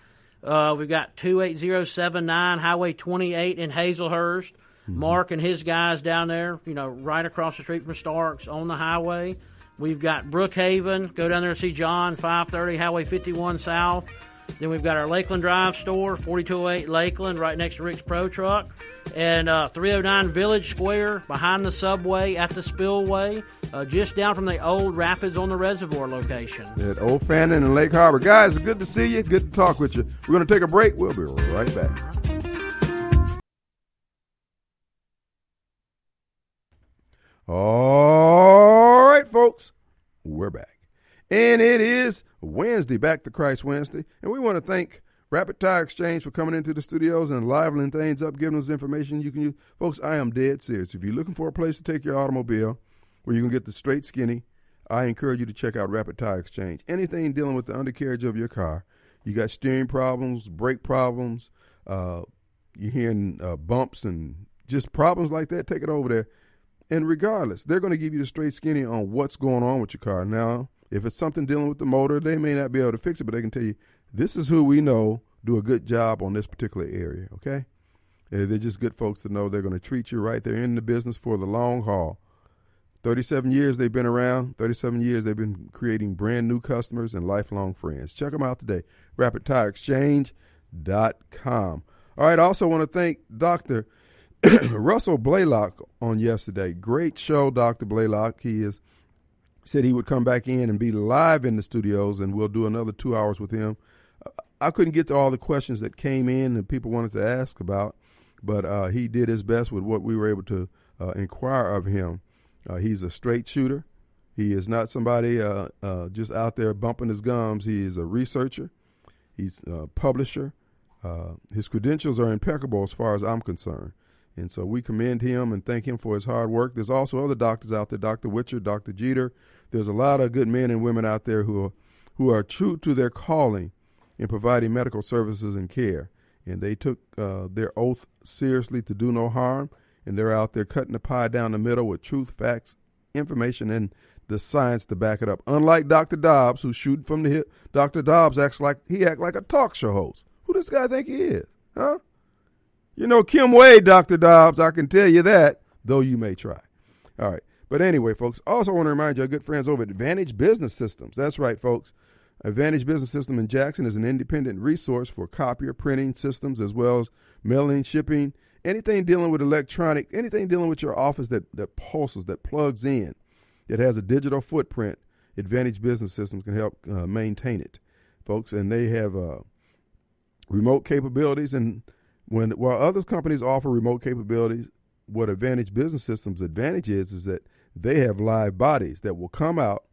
Uh, we've got 28079 Highway 28 in Hazlehurst. Mark and his guys down there, you know, right across the street from Starks on the highway. We've got Brookhaven. Go down there and see John, 530 Highway 51 South. Then we've got our Lakeland Drive store, 4208 Lakeland, right next to Rick's Pro Truck. And uh, 309 Village Square, behind the subway at the spillway, uh, just down from the old Rapids on the Reservoir location. At Old Fannin and Lake Harbor. Guys, good to see you. Good to talk with you. We're going to take a break. We'll be right back. All right, folks, we're back. And it is Wednesday, Back to Christ Wednesday. And we want to thank Rapid Tire Exchange for coming into the studios and livening things up, giving us information you can use. Folks, I am dead serious. If you're looking for a place to take your automobile where you can get the straight skinny, I encourage you to check out Rapid Tire Exchange. Anything dealing with the undercarriage of your car, you got steering problems, brake problems, uh, you're hearing uh, bumps and just problems like that, take it over there. And regardless, they're going to give you the straight skinny on what's going on with your car. Now, if it's something dealing with the motor, they may not be able to fix it, but they can tell you this is who we know do a good job on this particular area. Okay, Uh, they're just good folks to know. They're going to treat you right. They're in the business for the long haul. 37 years they've been around. 37 years they've been creating brand new customers and lifelong friends. Check them out today. RapidTireExchange.com. All right. I also want to thank Dr. *coughs* Russell Blaylock on yesterday. Great show, Dr. Blaylock. He is said he would come back in and be live in the studios, and we'll do another two hours with him. I couldn't get to all the questions that came in and people wanted to ask about, but uh, he did his best with what we were able to uh, inquire of him. Uh, he's a straight shooter. He is not somebody uh, uh, just out there bumping his gums. He is a researcher. He's a publisher. Uh, his credentials are impeccable as far as I'm concerned. And so we commend him and thank him for his hard work. There's also other doctors out there, Dr. Witcher, Dr. Jeter. There's a lot of good men and women out there who are, who are true to their calling in providing medical services and care. And they took uh, their oath seriously to do no harm. And they're out there cutting the pie down the middle with truth, facts, information, and the science to back it up. Unlike Dr. Dobbs, who's shooting from the hip, Dr. Dobbs acts like he act like a talk show host. Who does this guy think he is? Huh? You know Kim Wade, Dr. Dobbs, I can tell you that, though you may try. All right. But anyway, folks, also want to remind you, good friends over at Advantage Business Systems. That's right, folks. Advantage Business System in Jackson is an independent resource for copier printing systems as well as mailing, shipping, anything dealing with electronic, anything dealing with your office that, that pulses, that plugs in, that has a digital footprint. Advantage Business Systems can help uh, maintain it, folks. And they have uh, remote capabilities. And when while other companies offer remote capabilities, what Advantage Business Systems advantage is is that they have live bodies that will come out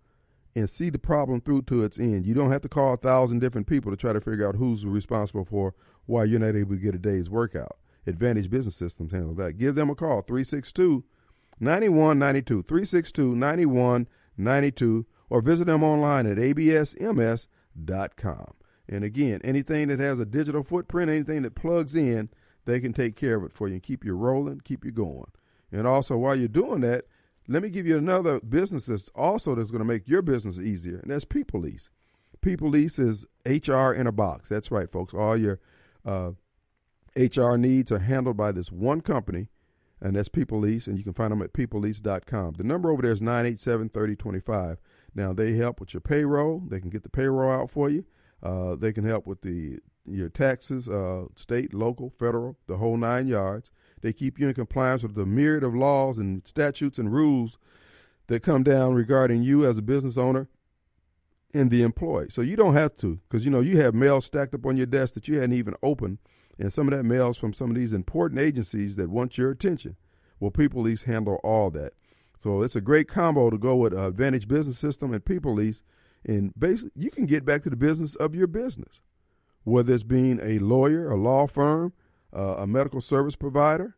and see the problem through to its end. You don't have to call a thousand different people to try to figure out who's responsible for why you're not able to get a day's workout. Advantage Business Systems handle that. Give them a call 362 9192 362 9192 or visit them online at absms.com. And again, anything that has a digital footprint, anything that plugs in, they can take care of it for you and keep you rolling, keep you going. And also, while you're doing that, let me give you another business that's also that's going to make your business easier, and that's People Lease. People Lease is HR in a box. That's right, folks. All your uh, HR needs are handled by this one company, and that's People Lease, and you can find them at peoplelease.com. The number over there is 987 3025. Now, they help with your payroll. They can get the payroll out for you. Uh, they can help with the your taxes, uh, state, local, federal, the whole nine yards. They keep you in compliance with the myriad of laws and statutes and rules that come down regarding you as a business owner and the employee. So you don't have to, because you know you have mail stacked up on your desk that you hadn't even opened, and some of that mail is from some of these important agencies that want your attention. Well, People Lease handle all that. So it's a great combo to go with uh, Advantage Business System and People Lease, and basically you can get back to the business of your business, whether it's being a lawyer, a law firm, uh, a medical service provider,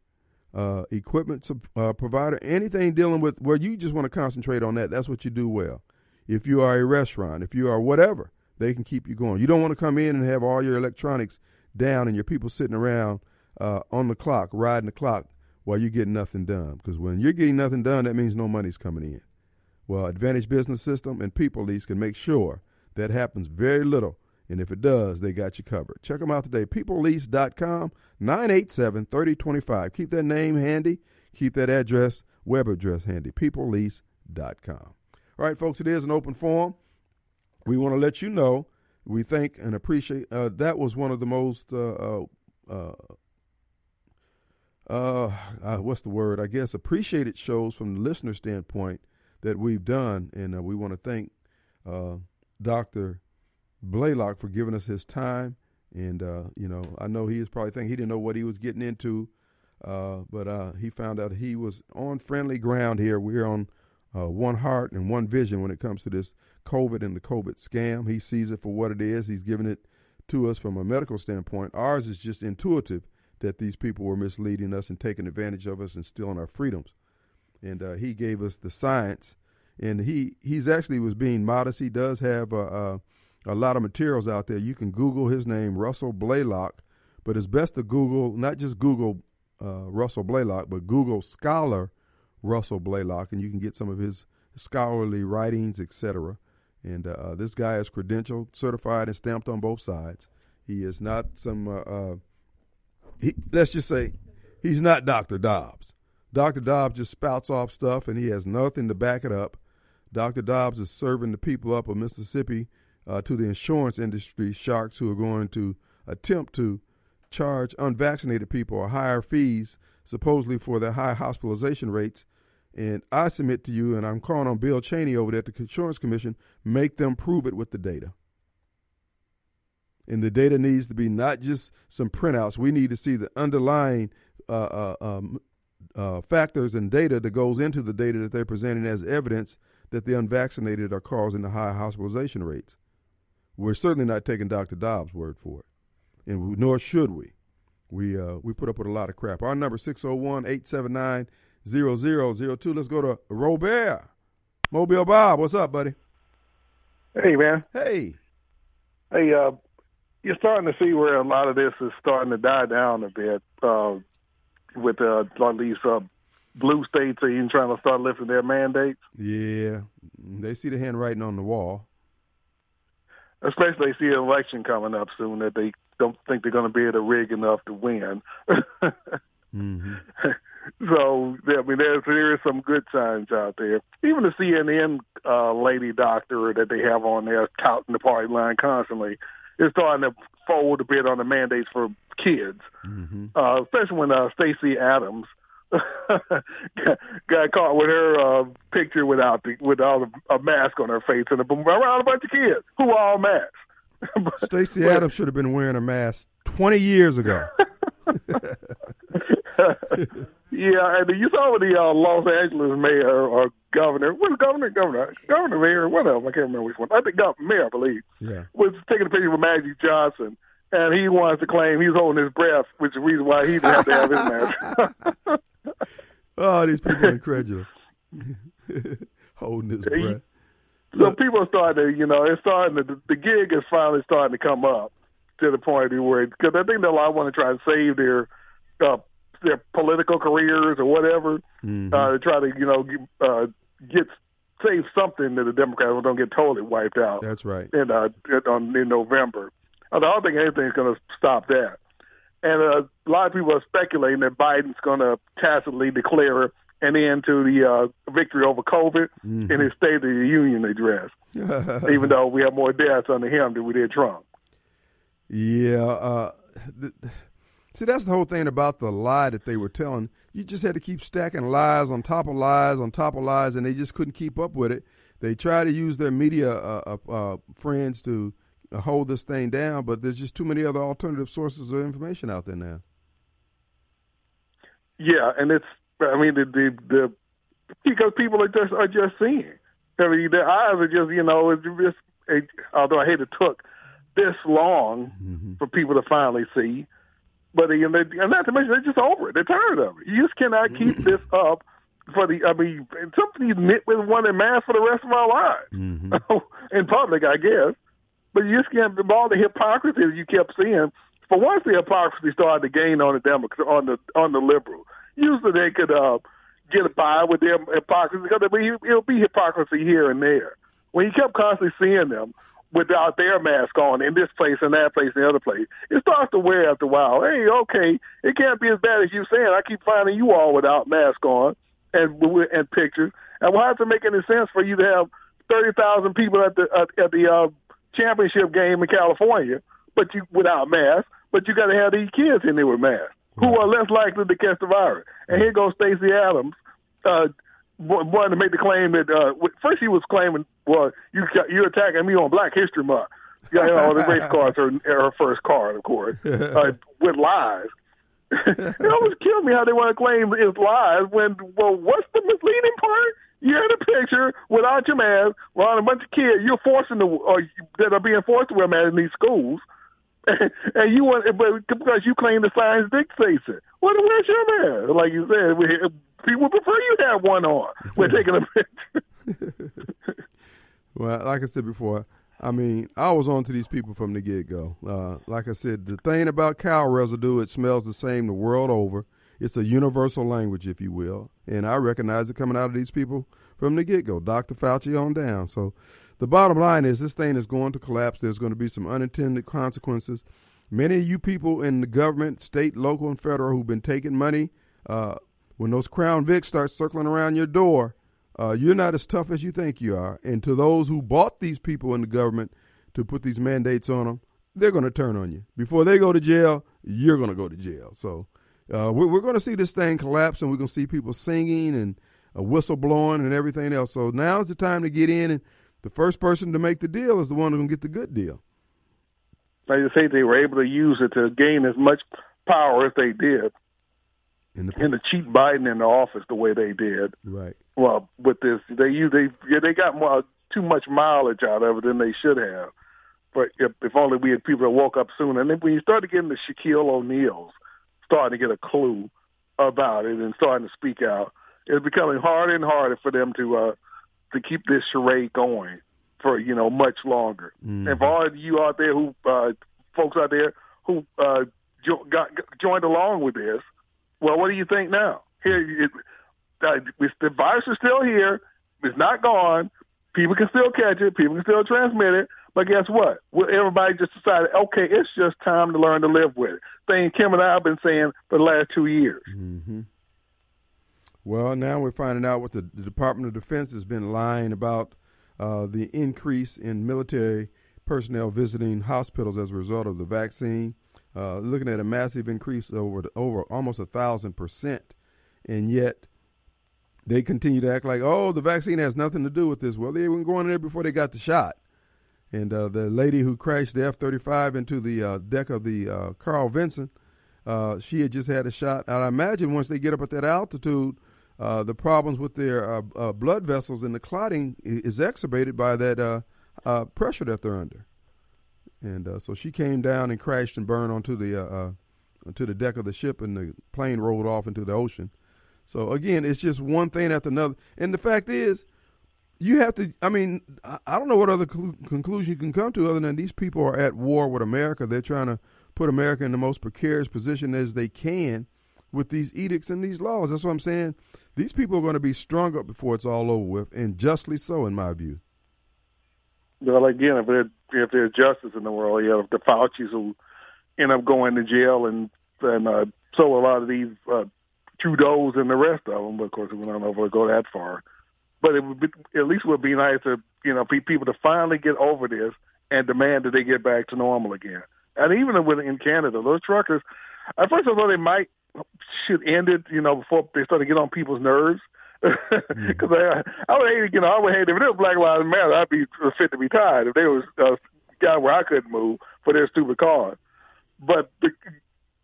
uh, equipment uh, provider, anything dealing with where you just want to concentrate on that. That's what you do well. If you are a restaurant, if you are whatever, they can keep you going. You don't want to come in and have all your electronics down and your people sitting around uh, on the clock, riding the clock while you're getting nothing done. Because when you're getting nothing done, that means no money's coming in. Well, Advantage Business System and People Lease can make sure that happens very little. And if it does, they got you covered. Check them out today. PeopleLease.com, 987 3025. Keep that name handy. Keep that address, web address handy. PeopleLease.com. All right, folks, it is an open forum. We want to let you know we thank and appreciate. Uh, that was one of the most, uh, uh, uh, uh what's the word? I guess appreciated shows from the listener standpoint that we've done. And uh, we want to thank Dr. Blaylock for giving us his time. And, you know, I know he is probably thinking he didn't know what he was getting into. but he found out he was on friendly ground here. We're on uh, one heart and one vision when it comes to this COVID and the COVID scam. He sees it for what it is. He's giving it to us from a medical standpoint. Ours is just intuitive that these people were misleading us and taking advantage of us and stealing our freedoms. And uh, he gave us the science, and he he's actually was being modest. He does have a, a, a lot of materials out there. You can Google his name, Russell Blaylock, but it's best to Google not just Google uh, Russell Blaylock, but Google Scholar Russell Blaylock, and you can get some of his scholarly writings, etc. And uh, this guy is credentialed, certified, and stamped on both sides. He is not some. Uh, uh, he, let's just say, he's not Dr. Dobbs. Dr. Dobbs just spouts off stuff, and he has nothing to back it up. Dr. Dobbs is serving the people up of Mississippi uh, to the insurance industry sharks who are going to attempt to charge unvaccinated people higher fees, supposedly for their high hospitalization rates, and I submit to you, and I'm calling on Bill Chaney over there at the Insurance Commission, make them prove it with the data. And the data needs to be not just some printouts. We need to see the underlying uh, uh, um, uh, factors and data that goes into the data that they're presenting as evidence that the unvaccinated are causing the high hospitalization rates. We're certainly not taking Dr. Dobbs' word for it, and we, nor should we. We uh, we put up with a lot of crap. Our number 601 879 0002. Let's go to Robert. Mobile Bob, what's up, buddy? Hey, man. Hey. Hey, uh, you're starting to see where a lot of this is starting to die down a bit uh, with uh, at least uh, blue states are even trying to start lifting their mandates. Yeah, they see the handwriting on the wall. Especially they see an election coming up soon that they don't think they're going to be able to rig enough to win. mm-hmm. *laughs* So I mean, there's there is some good signs out there. Even the CNN uh, lady doctor that they have on there touting the party line constantly is starting to fold a bit on the mandates for kids, mm-hmm. uh, especially when uh, Stacey Abrams *laughs* got caught with her uh, picture without the without a, mask on her face and a, around a bunch of kids who are all masked. *laughs* Stacey Adams should have been wearing a mask twenty years ago. *laughs* Yeah, and you saw the uh, Los Angeles mayor or governor, what governor, governor, governor, mayor, of I can't remember which one. I think governor, mayor, I believe, yeah. was taking a picture with Magic Johnson, and he wants to claim he's holding his breath, which is the reason why he didn't have to have his mask. *laughs* oh, these people are incredulous. *laughs* holding his breath. So Look. people are starting to, you know, it's starting to, the gig is finally starting to come up to the point where, because I think that a lot want to try and save their uh, their political careers or whatever mm-hmm. uh, to try to you know uh, get save something that the Democrats don't get totally wiped out. That's right. In uh, on, in November, I don't think anything's going to stop that. And uh, a lot of people are speculating that Biden's going to tacitly declare an end to the uh, victory over COVID mm-hmm. in his State of the Union address, *laughs* even though we have more deaths under him than we did Trump. Yeah. Uh, see, that's the whole thing about the lie that they were telling. You just had to keep stacking lies on top of lies on top of lies, and they just couldn't keep up with it. They try to use their media uh, uh, uh friends to hold this thing down, but there's just too many other alternative sources of information out there now. Yeah, and it's I mean the the, the because people are just are just seeing. I mean their eyes are just you know it's just it, although I hate it took this long mm-hmm. for people to finally see, but and, they, and not to mention they're just over it. They're tired of it. You just cannot keep this up for the. I mean, something you knit with one and mask for the rest of our lives mm-hmm. *laughs* in public, I guess. But you just can't. All the hypocrisy that you kept seeing. For once, the hypocrisy started to gain on the Democrats, on the on the liberal. Usually, they could uh, get by with their hypocrisy because it'll be, it'll be hypocrisy here and there. When you kept constantly seeing them without their mask on in this place and that place and the other place, it starts to wear after a while. Hey, okay, it can't be as bad as you saying. I keep finding you all without mask on and and pictures. And why does it make any sense for you to have thirty thousand people at the at, at the uh, championship game in California, but you without masks, but you got to have these kids in there with masks who are less likely to catch the virus. And here goes Stacey Adams uh, wanting to make the claim that uh, first he was claiming, well, you you're attacking me on Black History Month. You know, the race *laughs* car's her, her first card, of course, uh, with lies. *laughs* it always kills me how they want to claim it's lies when, well, what's the misleading part? You're in a picture without your mask around a bunch of kids. You're forcing to, or that are being forced to wear masks in these schools. *laughs* and you want, but because you claim the science dictates it. Well, where's your mask? Like you said, we, people prefer you have one on. We're taking a picture. *laughs* well, like I said before, I mean, I was on to these people from the get go. Uh, like I said, the thing about cow residue, it smells the same the world over. It's a universal language, if you will. And I recognize it coming out of these people from the get go, Dr. Fauci on down. So the bottom line is this thing is going to collapse. There's going to be some unintended consequences. Many of you people in the government, state, local, and federal, who've been taking money, uh, when those Crown Vics start circling around your door, uh, you're not as tough as you think you are. And to those who bought these people in the government to put these mandates on them, they're going to turn on you. Before they go to jail, you're going to go to jail. So uh, we're, we're going to see this thing collapse, and we're going to see people singing and uh, whistle blowing and everything else. So now is the time to get in, and the first person to make the deal is the one who to get the good deal. Like I say, they were able to use it to gain as much power as they did, and, the, and to cheat Biden in the office the way they did. Right. Well, with this, they they yeah, they got more too much mileage out of it than they should have. But if, if only we had people that woke up sooner. And then when you started getting the Shaquille O'Neals starting to get a clue about it and starting to speak out, it's becoming harder and harder for them to uh, to keep this charade going for you know much longer. Mm-hmm. And for all of you out there who uh, folks out there who uh, jo- got, joined along with this, well, what do you think now? Here, it, uh, the virus is still here. It's not gone. People can still catch it. People can still transmit it. But guess what? Everybody just decided, okay, it's just time to learn to live with it. Thing Kim and I have been saying for the last two years. Mm-hmm. Well, now we're finding out what the, the Department of Defense has been lying about uh, the increase in military personnel visiting hospitals as a result of the vaccine. Uh, looking at a massive increase over over almost a thousand percent, and yet they continue to act like, oh, the vaccine has nothing to do with this. Well, they were going in there before they got the shot. And uh, the lady who crashed the F 35 into the uh, deck of the uh, Carl Vinson, uh, she had just had a shot. And I imagine once they get up at that altitude, uh, the problems with their blood vessels and the clotting is exacerbated by that pressure that they're under. And uh, so she came down and crashed and burned onto the uh, uh, onto the deck of the ship, and the plane rolled off into the ocean. So again, it's just one thing after another. And the fact is, you have to. I mean, I don't know what other cl- conclusion you can come to other than these people are at war with America. They're trying to put America in the most precarious position as they can with these edicts and these laws. That's what I'm saying. These people are going to be strung up before it's all over with, and justly so, in my view. Well, again, if there if there's justice in the world, you have the Fauci's who end up going to jail, and and uh, so a lot of these uh, Trudeau's and the rest of them. But of course, we don't know if we'll go that far. But it would be, at least would be nice to you know people to finally get over this and demand that they get back to normal again. And even with in Canada, those truckers, at first I thought they might should end it, you know, before they start to get on people's nerves. Because mm. *laughs* I, I would hate, you know, I would hate if it was Black Lives Matter, I'd be fit to be tied if there was a guy where I couldn't move for their stupid cause. But the,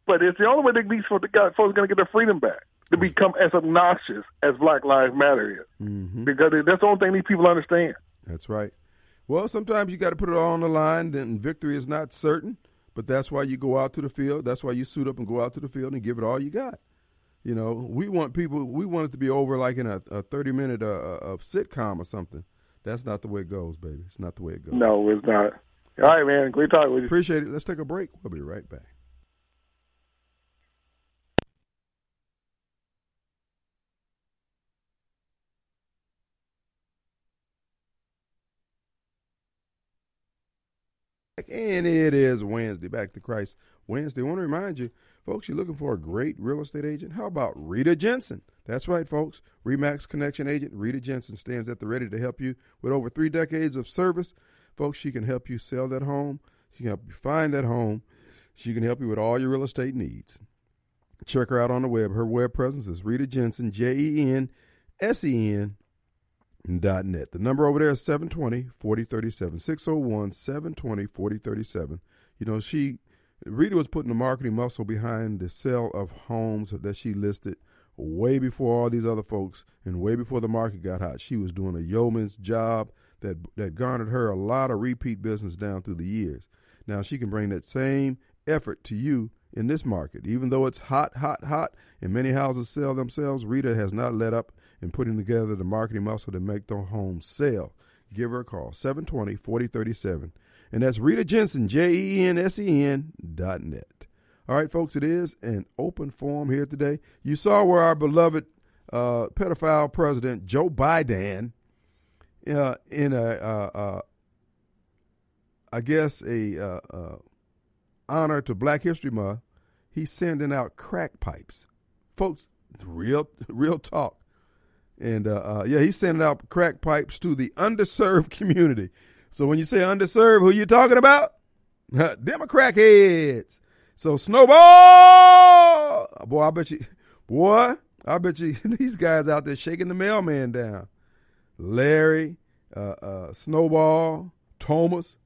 but it's the only way that these folks are going to get their freedom back to become as obnoxious as Black Lives Matter is, mm-hmm. because that's the only thing these people understand. That's right. Well, sometimes you got to put it all on the line, and victory is not certain. But that's why you go out to the field. That's why you suit up and go out to the field and give it all you got. You know, we want people. We want it to be over like in a, a thirty minute uh, uh, of sitcom or something. That's not the way it goes, baby. It's not the way it goes. No, it's not. All right, man. Great talking with you. Appreciate it. Let's take a break. We'll be right back. And it is Wednesday, back to Christ Wednesday. I want to remind you, folks, you're looking for a great real estate agent. How about Rita Jensen? That's right, folks. Remax Connection agent Rita Jensen stands at the ready to help you with over three decades of service. Folks, she can help you sell that home. She can help you find that home. She can help you with all your real estate needs. Check her out on the web. Her web presence is Rita Jensen, J E N S E N dot net. The number over there is 720 4037. 601 720 4037. You know, she, Rita was putting the marketing muscle behind the sale of homes that she listed way before all these other folks and way before the market got hot. She was doing a yeoman's job that, that garnered her a lot of repeat business down through the years. Now she can bring that same effort to you in this market. Even though it's hot, hot, hot, and many houses sell themselves, Rita has not let up in putting together the marketing muscle to make their home sell. Give her a call, 720 4037. And that's Rita Jensen, J E N S E N dot net. All right, folks, it is an open forum here today. You saw where our beloved uh, pedophile president, Joe Biden, uh, in a, uh, uh I guess, a uh, uh, honor to Black History Month, he's sending out crack pipes. Folks, real *laughs* real talk. And uh, uh, yeah, he's sending out crack pipes to the underserved *laughs* community. So when you say underserved, who you talking about? *laughs* Democrat heads. So snowball, boy, I bet you, boy, I bet you *laughs* these guys out there shaking the mailman down. Larry, uh, uh, Snowball, Thomas,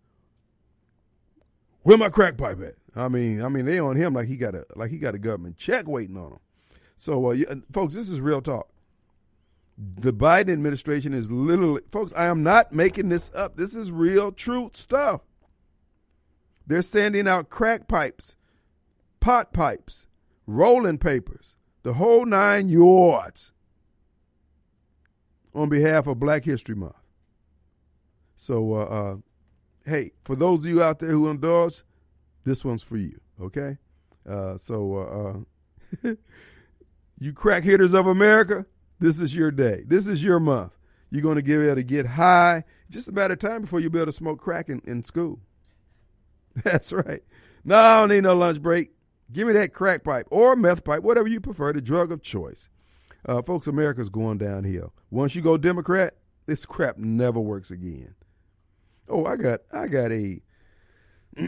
where my crack pipe at? I mean, I mean, they on him like he got a like he got a government check waiting on him. So, uh, yeah, folks, this is real talk. The Biden administration is literally, folks. I am not making this up. This is real, truth stuff. They're sending out crack pipes, pot pipes, rolling papers, the whole nine yards on behalf of Black History Month. So, uh, uh, hey, for those of you out there who indulge, this one's for you. Okay, uh, so uh, uh *laughs* you crack hitters of America, this is your day. This is your month. You're going to be able to get high just a matter of time before you be able to smoke crack in, in school. *laughs* That's right. No, I don't need no lunch break. Give me that crack pipe or meth pipe, whatever you prefer, the drug of choice. Uh, folks, America's going downhill. Once you go Democrat, this crap never works again. Oh, I got I got a. *clears throat*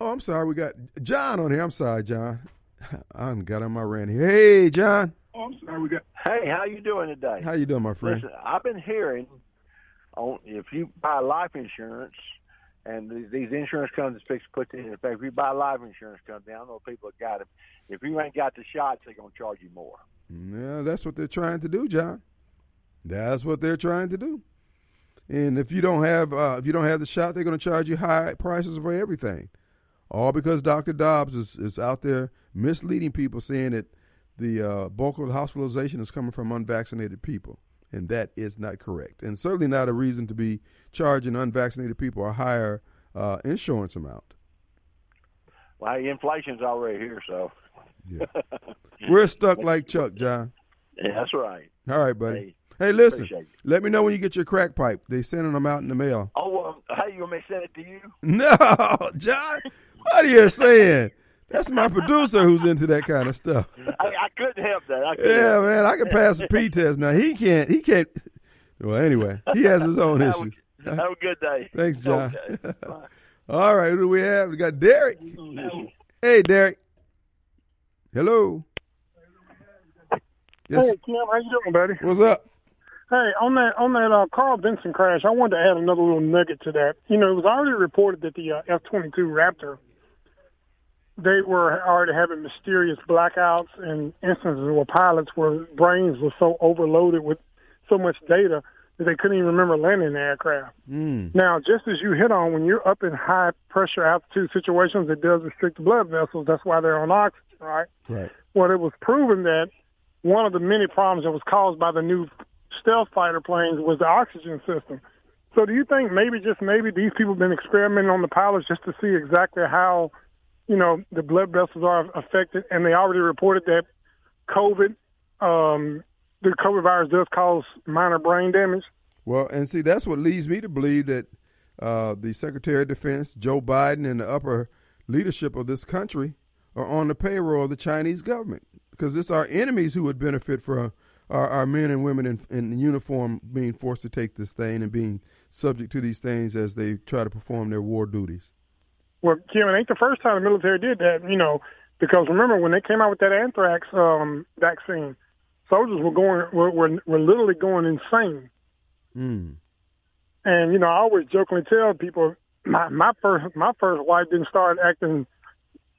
oh, I'm sorry. We got John on here. I'm sorry, John. *laughs* I got on my rant here. Hey, John. Oh, I'm sorry. We got. Hey, how you doing today? How you doing, my friend? Listen, I've been hearing on if you buy life insurance, and these insurance companies fix to put in effect. If you buy life insurance company, I know people have got it. If you ain't got the shots, they're gonna charge you more. Yeah, that's what they're trying to do, John. That's what they're trying to do. And if you don't have uh, if you don't have the shot, they're going to charge you high prices for everything. All because Dr. Dobbs is, is out there misleading people, saying that the uh, bulk of the hospitalization is coming from unvaccinated people, and that is not correct, and certainly not a reason to be charging unvaccinated people a higher uh, insurance amount. Well, inflation's already here, so Yeah. We're stuck *laughs* like Chuck, John. Yeah, that's right. All right, buddy. Hey, Hey, listen. Let me know when you get your crack pipe. They're sending them out in the mail. Oh, um, hey, you want me to send it to you? *laughs* No, John. What are you saying? That's my producer who's into that kind of stuff. I, I couldn't help that. I couldn't Yeah, help man, I can pass a P test now. He can't. He can't. Well, anyway, he has his own Have a- issues. Have a good day. Thanks, John. Okay. *laughs* All right, who do we have? We got Derek. Hey, Derek. Hello. Yes. Hey, Kim, how you doing, buddy? What's up? Hey, on that on that uh, Carl Vinson crash, I wanted to add another little nugget to that. You know, it was already reported that the uh, F-22 Raptor, they were already having mysterious blackouts and instances where pilots were brains were so overloaded with so much data that they couldn't even remember landing the aircraft. Mm. Now, just as you hit on, when you're up in high pressure altitude situations, it does restrict the blood vessels. That's why they're on oxygen, right? Right. Well, it was proven that one of the many problems that was caused by the new stealth fighter planes was the oxygen system. So, do you think maybe just maybe these people have been experimenting on the pilots just to see exactly how, you know, the blood vessels are affected, and they already reported that COVID, um, the COVID virus does cause minor brain damage. Well, and see, that's what leads me to believe that uh, the Secretary of Defense, Joe Biden, and the upper leadership of this country are on the payroll of the Chinese government because it's our enemies who would benefit from our, our men and women in, in uniform being forced to take this thing and being subject to these things as they try to perform their war duties. Well, Kim, it ain't the first time the military did that, you know, because remember when they came out with that anthrax um, vaccine, soldiers were going were, were were literally going insane. Mm. And you know, I always jokingly tell people my my first my first wife didn't start acting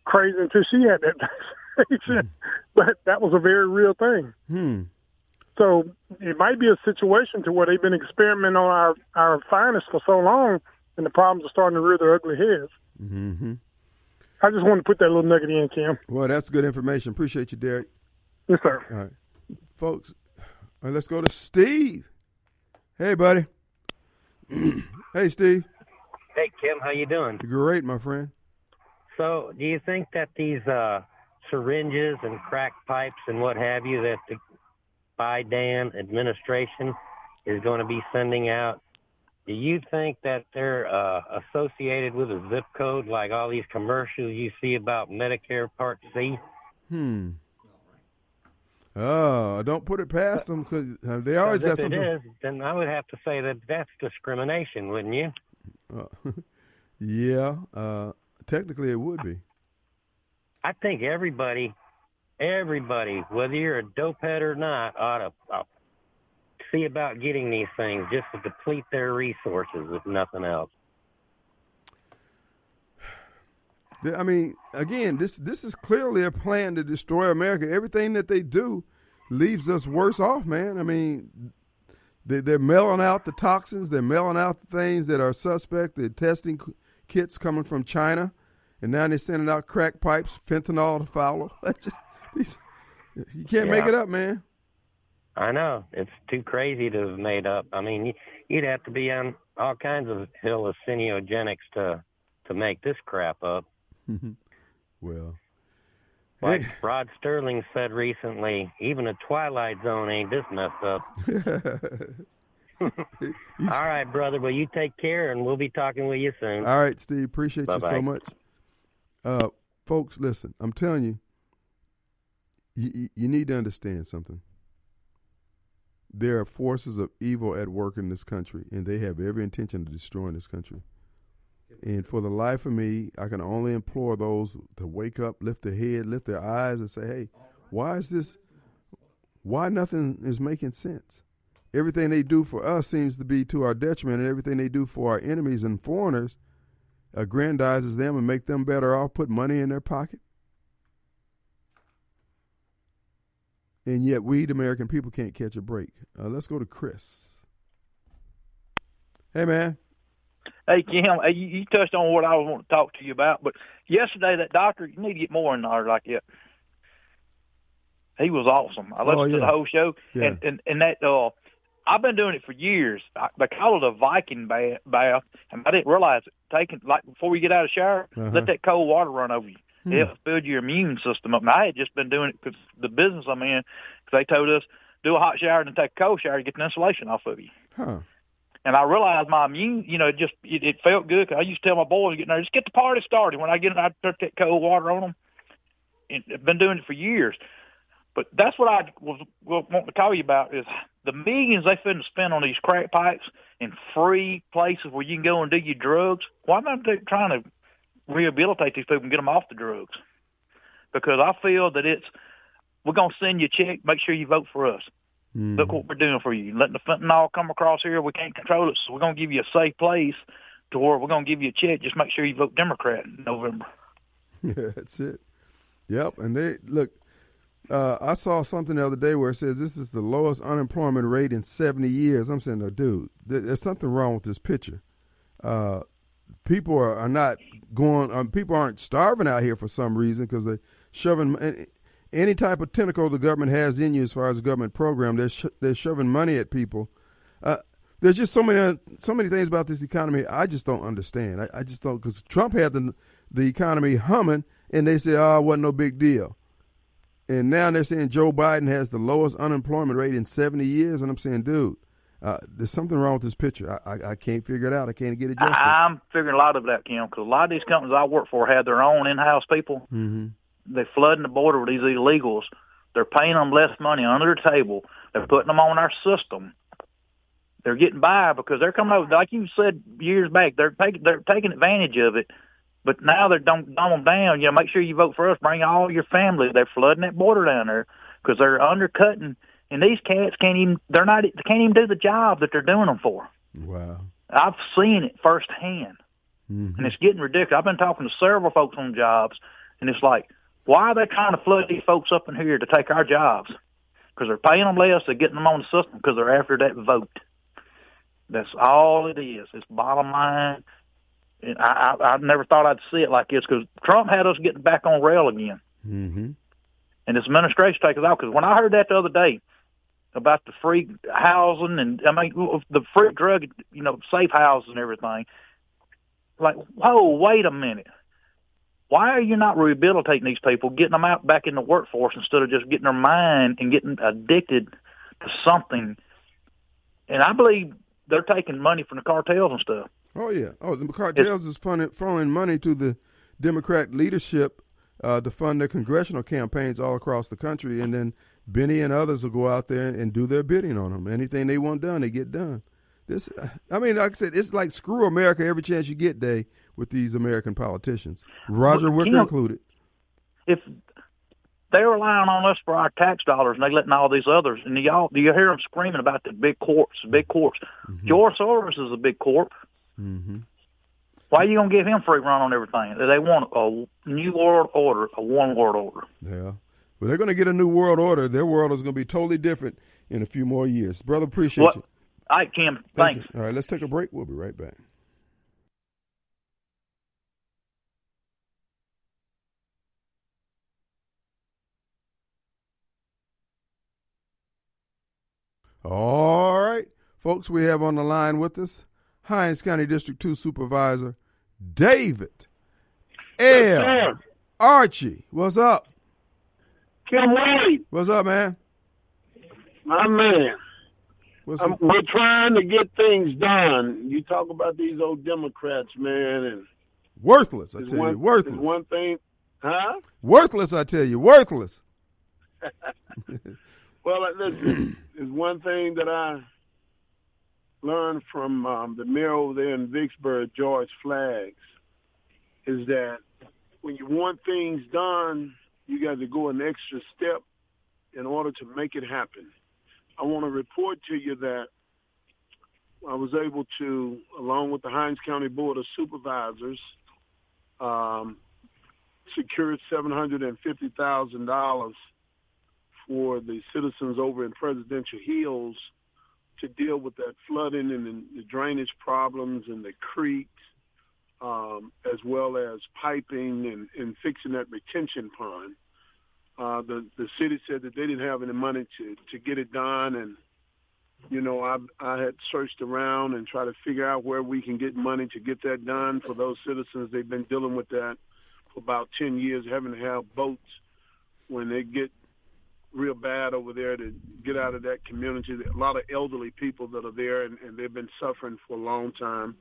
crazy until she had that *laughs* vaccination, but that was a very real thing. Hmm. So it might be a situation to where they've been experimenting on our our finest for so long, and the problems are starting to rear their ugly heads. Hmm I just wanted to put that little nugget in, Kim. Well, that's good information. Appreciate you, Derek. Yes, sir. All right, folks. All right, let's go to Steve. Hey, buddy. *clears throat* hey, Steve. Hey Kim, how you doing? Great, my friend. So, do you think that these uh, syringes and crack pipes and what have you that the Biden administration is going to be sending out? Do you think that they're uh, associated with a zip code like all these commercials you see about Medicare Part C? Hmm. Oh, don't put it past them because uh, they always got if it is, then I would have to say that that's discrimination, wouldn't you? Uh, *laughs* yeah, uh, technically it would be. I think everybody, everybody, whether you're a dopehead or not, ought to uh, see about getting these things just to deplete their resources, if nothing else. I mean, again, this this is clearly a plan to destroy America. Everything that they do leaves us worse off, man. I mean, they, they're mailing out the toxins. They're mailing out the things that are suspect. They're testing kits coming from China, and now they're sending out crack pipes, fentanyl to follow. *laughs* That's just- these- you can't make it up, man. I know it's too crazy to have made up. I mean, you- you'd have to be on all kinds of hallucinogenics to to make this crap up. *laughs* well, Like Hey. *laughs* Rod Sterling said recently, even a Twilight Zone ain't this messed up. *laughs* All right, brother. Well, you take care, and we'll be talking with you soon. All right, Steve. Appreciate you so much. Uh, folks, listen. I'm telling you, you- you need to understand something. There are forces of evil at work in this country, and they have every intention of destroying this country. And for the life of me, I can only implore those to wake up, lift their head, lift their eyes, and say, "Hey, why is this? Why nothing is making sense? Everything they do for us seems to be to our detriment, and everything they do for our enemies and foreigners aggrandizes them and make them better off, put money in their pocket. And yet, we, the American people, can't catch a break. Uh, let's go to Chris. Hey, man. Hey Kim, hey, you, you touched on what I was wanting to talk to you about, but yesterday that doctor, you need to get more in there like that. He was awesome. I listened Oh, to the whole show, Yeah. and, and and that uh, I've been doing it for years. I, they call it a Viking bath, bath, and I didn't realize it. Taking like before you get out of the shower, Uh-huh. let that cold water run over you. Hmm. It helps build your immune system up. Now, I had just been doing it because the business I'm in, they told us do a hot shower and then take a cold shower to get the insulation off of you. Huh. And I realized my immune, you know, it just it, it felt good. 'cause I used to tell my boys, "Get in there, just get the party started." When I get in, I put that cold water on them. And I've been doing it for years. But that's what I was, was wanting to tell you about is the millions they finna spend on these crack pipes and free places where you can go and do your drugs. Why not they trying to rehabilitate these people and get them off the drugs? Because I feel that it's we're gonna send you a check. Make sure you vote for us. Mm-hmm. Look what we're doing for you. Letting the fentanyl come across here, we can't control it, so we're gonna give you a safe place to where we're gonna give you a check. Just make sure you vote Democrat in November. Yeah, *laughs* that's it. Yep, and they look. Uh, I saw something the other day where it says this is the lowest unemployment rate in 70 years. I'm saying, no, dude, there- there's something wrong with this picture. Uh, people are, are not going. Um, people aren't starving out here for some reason because they're shoving any, any type of tentacle the government has in you as far as a government program. They're sho- they're shoving money at people. Uh, there's just so many so many things about this economy I just don't understand. I, I just don't because Trump had the the economy humming, and they said, "Oh, it wasn't no big deal." And now they're saying Joe Biden has the lowest unemployment rate in 70 years, and I'm saying, dude, uh, there's something wrong with this picture. I, I, I can't figure it out. I can't get it adjusted. I, I'm figuring a lot of that, Kim, because a lot of these companies I work for have their own in-house people. mm-hmm. They're flooding the border with these illegals. They're paying them less money under the table. They're putting them on our system. They're getting by because they're coming over, like you said years back. They're taking they're taking advantage of it. But now they're dumbing them down. You know, make sure you vote for us. Bring all your family. They're flooding that border down there because they're undercutting. And these cats can't even. They're not. They can't even do the job that they're doing them for. Wow. I've seen it firsthand, Mhm. and it's getting ridiculous. I've been talking to several folks on jobs, and it's like, why are they trying to flood these folks up in here to take our jobs? Because they're paying them less, they're getting them on the system because they're after that vote. That's all it is. It's bottom line. And I, I, I never thought I'd see it like this because Trump had us getting back on rail again, Mm-hmm. and his administration us out. Because when I heard that the other day about the free housing and I mean the free drug, you know, safe houses and everything, like, whoa, wait a minute. Why are you not rehabilitating these people, getting them out back in the workforce instead of just getting their mind and getting addicted to something? And I believe they're taking money from the cartels and stuff. Oh yeah. Oh, the cartels is funding, funneling money to the Democrat leadership uh, to fund their congressional campaigns all across the country, and then Benny and others will go out there and do their bidding on them. Anything they want done, they get done. This, I mean, like I said, it's like screw America every chance you get, day with these American politicians, Roger Well, Wicker Kim- included. If they're relying on us for our tax dollars and they letting all these others, and y'all, do you hear them screaming about the big corps, big corps? George Soros is a big corp. Mm-hmm. Why are you gonna give him free run on everything? They want a new world order, a one world order. Yeah. Well, they're going to get a new world order. Their world is going to be totally different in a few more years. Brother, appreciate What? you. All right, Cam. Thank Thanks. you. All right, let's take a break. We'll be right back. All right, folks, we have on the line with us Hinds County District 2 Supervisor David L. Archie. What's up? Kim Wade, What's up, man? my man. What's Um, we're trying to get things done. You talk about these old Democrats, man, and worthless, I tell one, you. Worthless. one thing, huh? Worthless, I tell you. Worthless. *laughs* Well, uh, listen, *clears throat* there's one thing that I learned from um, the mayor over there in Vicksburg, George Flaggs, is that when you want things done, you got to go an extra step in order to make it happen. I want to report to you that I was able to, along with the Hinds County Board of Supervisors, um, secured seven hundred and fifty thousand dollars for the citizens over in Presidential Hills to deal with that flooding and the drainage problems and the creeks, um, as well as piping and, and fixing that retention pond. Uh, the the city said that they didn't have any money to to get it done, and you know I I had searched around and tried to figure out where we can get money to get that done for those citizens. They've been dealing with that for about ten years, having to have boats when they get real bad over there to get out of that community. A lot of elderly people that are there, and, and they've been suffering for a long time.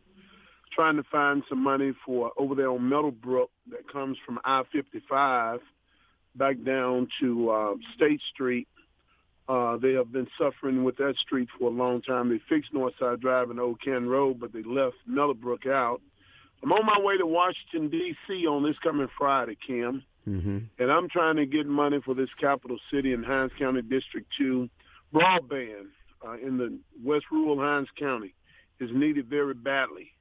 Trying to find some money for over there on Meadowbrook that comes from I-55 back down to uh, State Street. Uh, they have been suffering with that street for a long time. They fixed Northside Drive and Old Ken Road, but they left Meadowbrook out. I'm on my way to Washington, D.C. on this coming Friday, Kim. Mm-hmm. And I'm trying to get money for this capital city in Hinds County District 2. Broadband uh, in the West Rural Hinds County is needed very badly.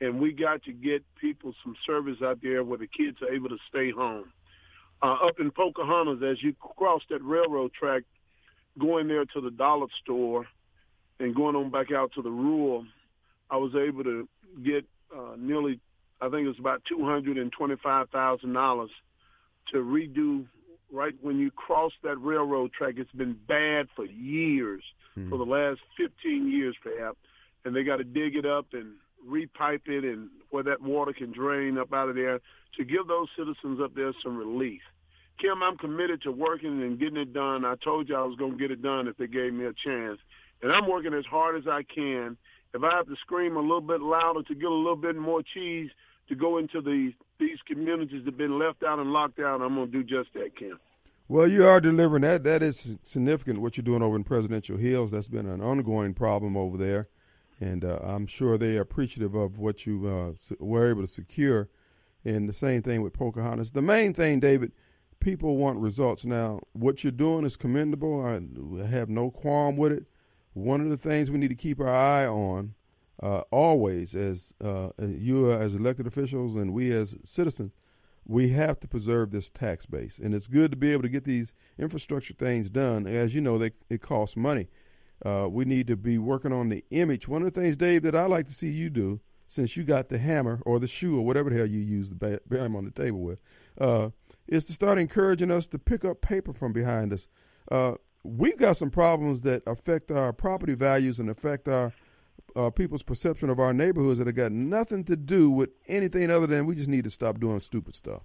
And we got to get people some service out there where the kids are able to stay home. Uh, up in Pocahontas, as you cross that railroad track, going there to the dollar store and going on back out to the rural, I was able to get uh, nearly, I think it was about $225,000 to redo right when you cross that railroad track. It's been bad for years, for the last 15 years perhaps, and they got to dig it up and repipe it and where that water can drain up out of there to give those citizens up there some relief. Kim, I'm committed to working and getting it done. I told you I was going to get it done if they gave me a chance. And I'm working as hard as I can. If I have to scream a little bit louder to get a little bit more cheese to go into these these communities that have been left out and locked out, I'm going to do just that, Kim. Well, you are delivering that. That is significant. What you're doing over in Presidential Hills. That's been an ongoing problem over there, and uh, I'm sure they are appreciative of what you uh, were able to secure. And the same thing with Pocahontas. The main thing, David, people want results. Now, what you're doing is commendable. I have no qualm with it. One of the things we need to keep our eye on uh, always, as uh, you as elected officials and we as citizens, we have to preserve this tax base, and it's good to be able to get these infrastructure things done. As you know, they it costs money. Uh, we need to be working on the image. One of the things, Dave, that I like to see you do, since you got the hammer or the shoe or whatever the hell you use to bam on the table with, uh, is to start encouraging us to pick up paper from behind us. Uh, we've got some problems that affect our property values and affect our uh, people's perception of our neighborhoods that have got nothing to do with anything other than we just need to stop doing stupid stuff.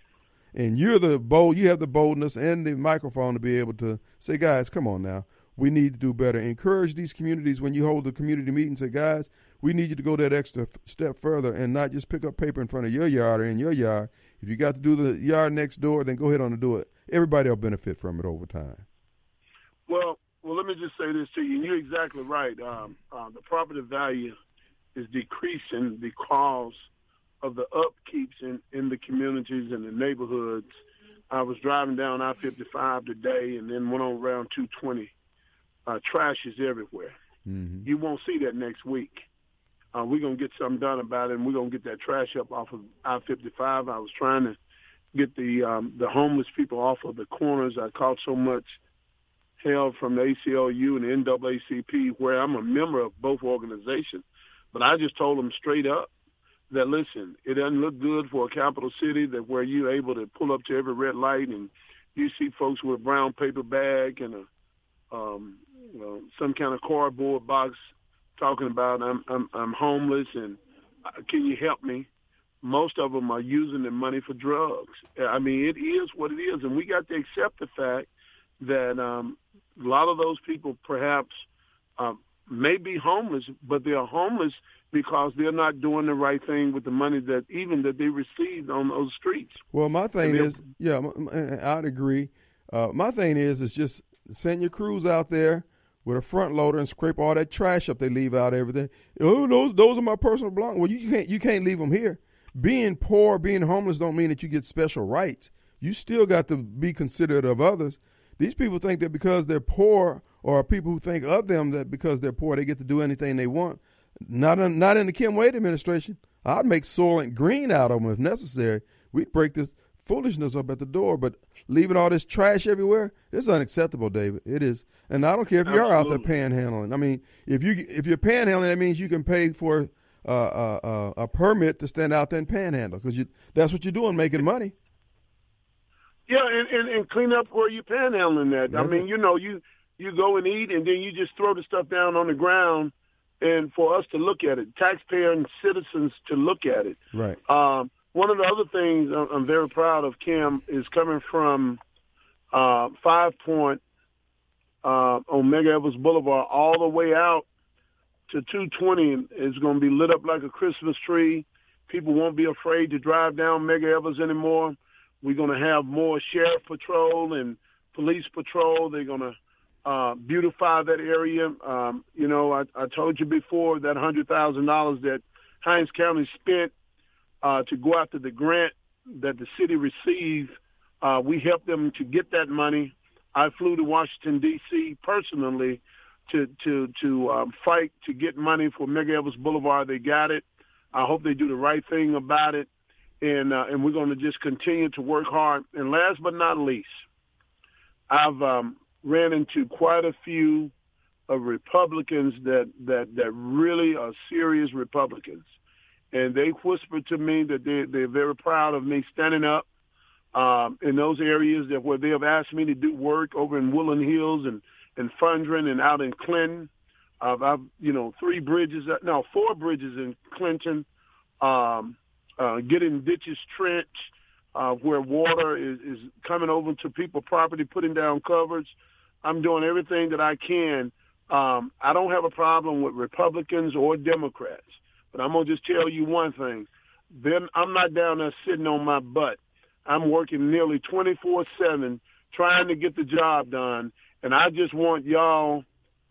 And you're the bold, you have the boldness and the microphone to be able to say, guys, come on now, we need to do better. Encourage these communities when you hold the community meeting. Say, guys, we need you to go that extra step further and not just pick up paper in front of your yard or in your yard. If you got to do the yard next door, then go ahead on and do it. Everybody will benefit from it over time. Well, well, let me just say this to you. You're exactly right. Um, uh, the property value is decreasing because of the upkeeps in, in the communities and the neighborhoods. I was driving down I-55 today and then went on around 220. Uh, trash is everywhere. Mm-hmm. You won't see that next week. Uh, we're going to get something done about it, and we're going to get that trash up off of I-55. I was trying to get the um, the homeless people off of the corners. I caught so much hell from the ACLU and the NAACP, where I'm a member of both organizations. But I just told them straight up that listen, it doesn't look good for a capital city that where you're able to pull up to every red light and you see folks with a brown paper bag and a um, you know, some kind of cardboard box talking about I'm I'm, I'm homeless and uh, can you help me? Most of them are using the money for drugs. I mean, it is what it is, and we got to accept the fact that um, a lot of those people perhaps um, may be homeless, but they are homeless because they're not doing the right thing with the money that even that they received on those streets. Well, my thing is, yeah, I'd agree. Uh, my thing is, is just send your crews out there with a front loader and scrape all that trash up they leave out everything. Oh, those those are my personal belongings. Well, you can't you can't leave them here. Being poor, being homeless, don't mean that you get special rights. You still got to be considerate of others. These people think that because they're poor, or people who think of them that because they're poor, they get to do anything they want. Not in, not in the Kim Wade administration. I'd make Soylent Green out of them if necessary. We'd break this foolishness up at the door, but leaving all this trash everywhere is unacceptable, David. It is, and I don't care if you're out there panhandling. I mean, if you if you're panhandling, that means you can pay for uh, uh, uh, a permit to stand out there and panhandle because that's what you're doing, making money. Yeah, and, and, and clean up where you panhandling that. That's I mean, it. you know, you you go and eat, and then you just throw the stuff down on the ground, and for us to look at it, taxpayer and citizens to look at it. Right. Um, one of the other things I'm, very proud of, Kim, is coming from uh, Five Point uh, on Medgar Evers Boulevard all the way out to 220 is going to be lit up like a Christmas tree. People won't be afraid to drive down Medgar Evers anymore. We're going to have more sheriff patrol and police patrol. They're going to uh, beautify that area. Um, you know, I, I told you before that hundred thousand dollars that Hinds County spent uh, to go after the grant that the city received. Uh, we helped them to get that money. I flew to Washington D.C. personally to to to um, fight to get money for Medgar Boulevard. They got it. I hope they do the right thing about it, and uh, and we're going to just continue to work hard. And last but not least, I've um, ran into quite a few of Republicans that that that really are serious Republicans, and they whispered to me that they they're very proud of me standing up um, in those areas that where they have asked me to do work over in Woodland Hills and and Fondren and out in Clinton. Uh, I've, you know, three bridges, now four bridges in Clinton, um, uh, getting ditches trenched, uh, where water is, is coming over to people property, putting down covers. I'm doing everything that I can. Um, I don't have a problem with Republicans or Democrats, but I'm to just tell you one thing. Then I'm not down there sitting on my butt. I'm working nearly 24-7 trying to get the job done and I just want y'all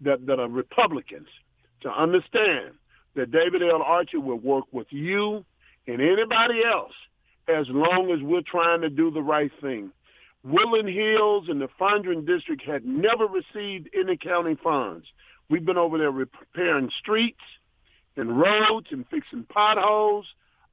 that, that are Republicans to understand that David L. Archie will work with you and anybody else as long as we're trying to do the right thing. Woodland Hills and the Fondren District had never received any county funds. We've been over there repairing streets and roads and fixing potholes.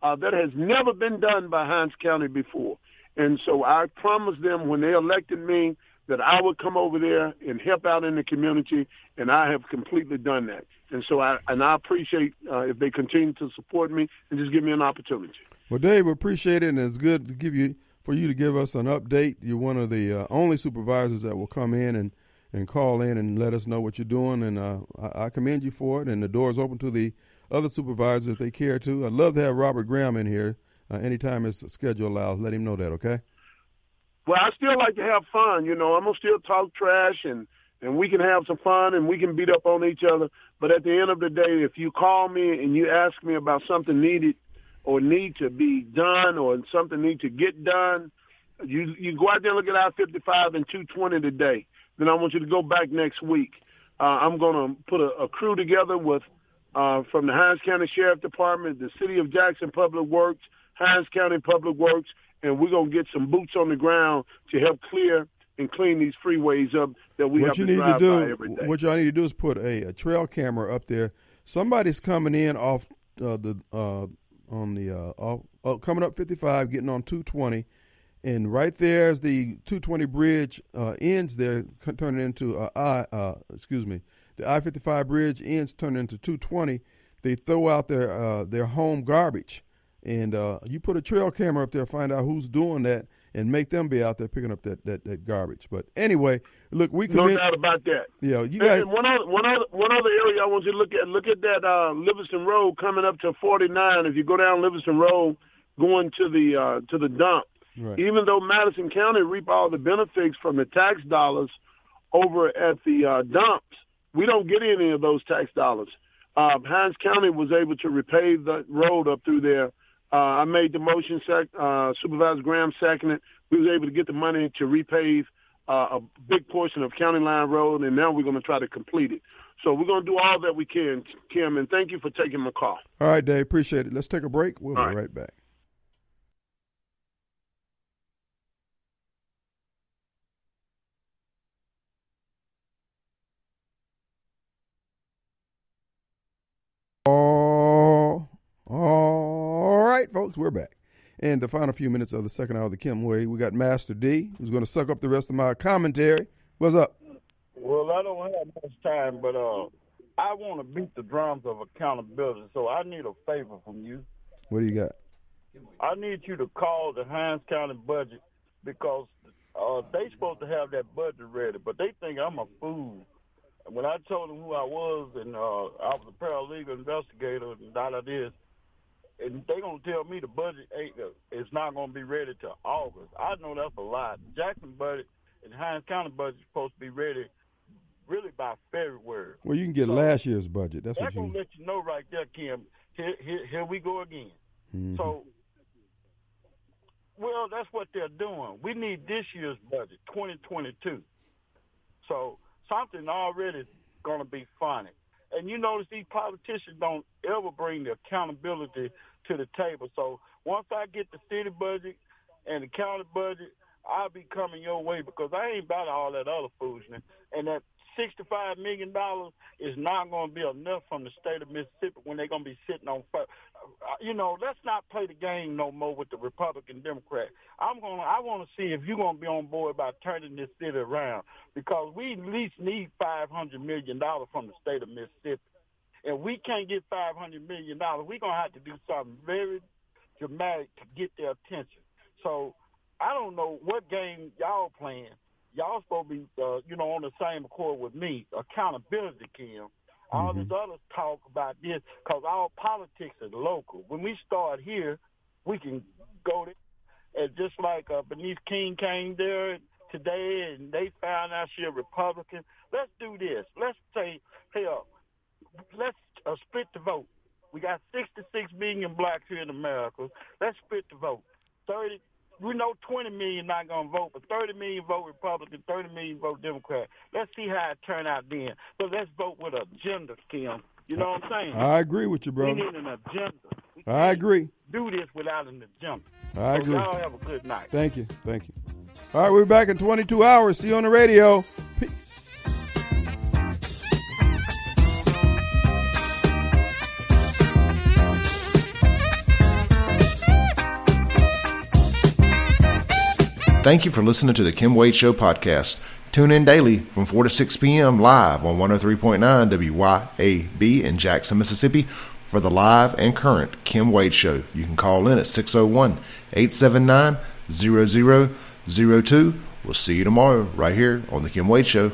Uh, that has never been done by Hinds County before. And so I promised them when they elected me that I would come over there and help out in the community, and I have completely done that. And so I and I appreciate uh, if they continue to support me and just give me an opportunity. Well, Dave, we appreciate it, and it's good to give you for you to give us an update. You're one of the uh, only supervisors that will come in and and call in and let us know what you're doing, and uh, I, I, commend you for it. And the door is open to the other supervisors if they care to. I'd love to have Robert Graham in here uh, anytime his schedule allows. Let him know that, okay? Well, I still like to have fun. You know, I'm gonna still talk trash and and we can have some fun and we can beat up on each other. But at the end of the day, if you call me and you ask me about something needed or need to be done or something need to get done, you you go out there and look at our 55 and 220 today. Then I want you to go back next week. Uh, I'm going to put a, a crew together with uh, from the Hinds County Sheriff Department, the City of Jackson Public Works, Hinds County Public Works, and we're gonna get some boots on the ground to help clear and clean these freeways up that we what have you to need drive to do, every day. What y'all need to do is put a, a trail camera up there. Somebody's coming in off uh, the uh, on the uh, off, uh, coming up 55, getting on 220, and right there as the 220 bridge uh, ends there, turning into uh, I uh, excuse me, the I-55 bridge ends turning into 220. They throw out their uh, their home garbage and uh, you put a trail camera up there, find out who's doing that, and make them be out there picking up that, that, that garbage. But anyway, look, we no doubt about that. Yeah, you guys. And one other one other one other area I want you to look at. Look at that uh, Livingston Road coming up to 49. If you go down Livingston Road, going to the uh, to the dump. Right. Even though Madison County reap all the benefits from the tax dollars over at the uh, dumps, we don't get any of those tax dollars. Uh, Hinds County was able to repave the road up through there uh, I made the motion. Sec- uh, Supervisor Graham seconded. We was able to get the money to repave uh, a big portion of County Line Road, and now we're going to try to complete it. So we're going to do all that we can, Kim, and thank you for taking my call. All right, Dave. Appreciate it. Let's take a break. We'll all be right. right back. Oh, oh right, folks, we're back. And the final few minutes of the second hour of the Kim Way, we got Master D, who's going to suck up the rest of my commentary. What's up? Well, I don't have much time, but uh, I want to beat the drums of accountability, so I need a favor from you. What do you got? I need you to call the Hinds County budget because uh, they supposed to have that budget ready, but they think I'm a fool. When I told them who I was and uh, I was a paralegal investigator and all of this, and they gonna tell me the budget ain't is not gonna be ready till August. I know that's a lot. Jackson budget and Hinds County budget is supposed to be ready really by February. Well, you can get So, last year's budget. That's what That's you. gonna let you know right there, Kim. Here, here, here we go again. Mhm. So, well, that's what they're doing. We need this year's budget, 2022. So something already going to be funny. And you notice these politicians don't ever bring the accountability to the table. So once I get the city budget and the county budget, I'll be coming your way because I ain't about all that other foolishness. And that sixty-five million dollars is not going to be enough from the state of Mississippi when they're going to be sitting on. uh, You know, let's not play the game no more with the Republican Democrat. I'm going. to I want to see if you're going to be on board about turning this city around because we at least need five hundred million dollars from the state of Mississippi. And we can't get five hundred million dollars. We're gonna have to do something very dramatic to get their attention. So I don't know what game y'all playing. Y'all supposed to be, uh, you know, on the same accord with me. Accountability, Kim. All this other talk about this, because our politics is local. When we start here, we can go to, and just like uh, Bernice King came there today, and they found out she a Republican. Let's do this. Let's say, hell, let's uh, split the vote. We got 66 million blacks here in America. Let's split the vote. 30, we know 20 million not going to vote, but 30 million vote Republican, 30 million vote Democrat. Let's see how it turn out then. But let's vote with an agenda, Kim. You know what I'm saying? I agree with you, brother. We need an agenda. We I agree. do this without an agenda. I So agree. y'all have a good night. Thank you. Thank you. All right, we're back in 22 hours. See you on the radio. Peace. Thank you for listening to the Kim Wade Show podcast. Tune in daily from 4 to 6 p.m. live on 103.9 WYAB in Jackson, Mississippi for the live and current Kim Wade Show. You can call in at 601 879 0002. We'll see you tomorrow right here on the Kim Wade Show.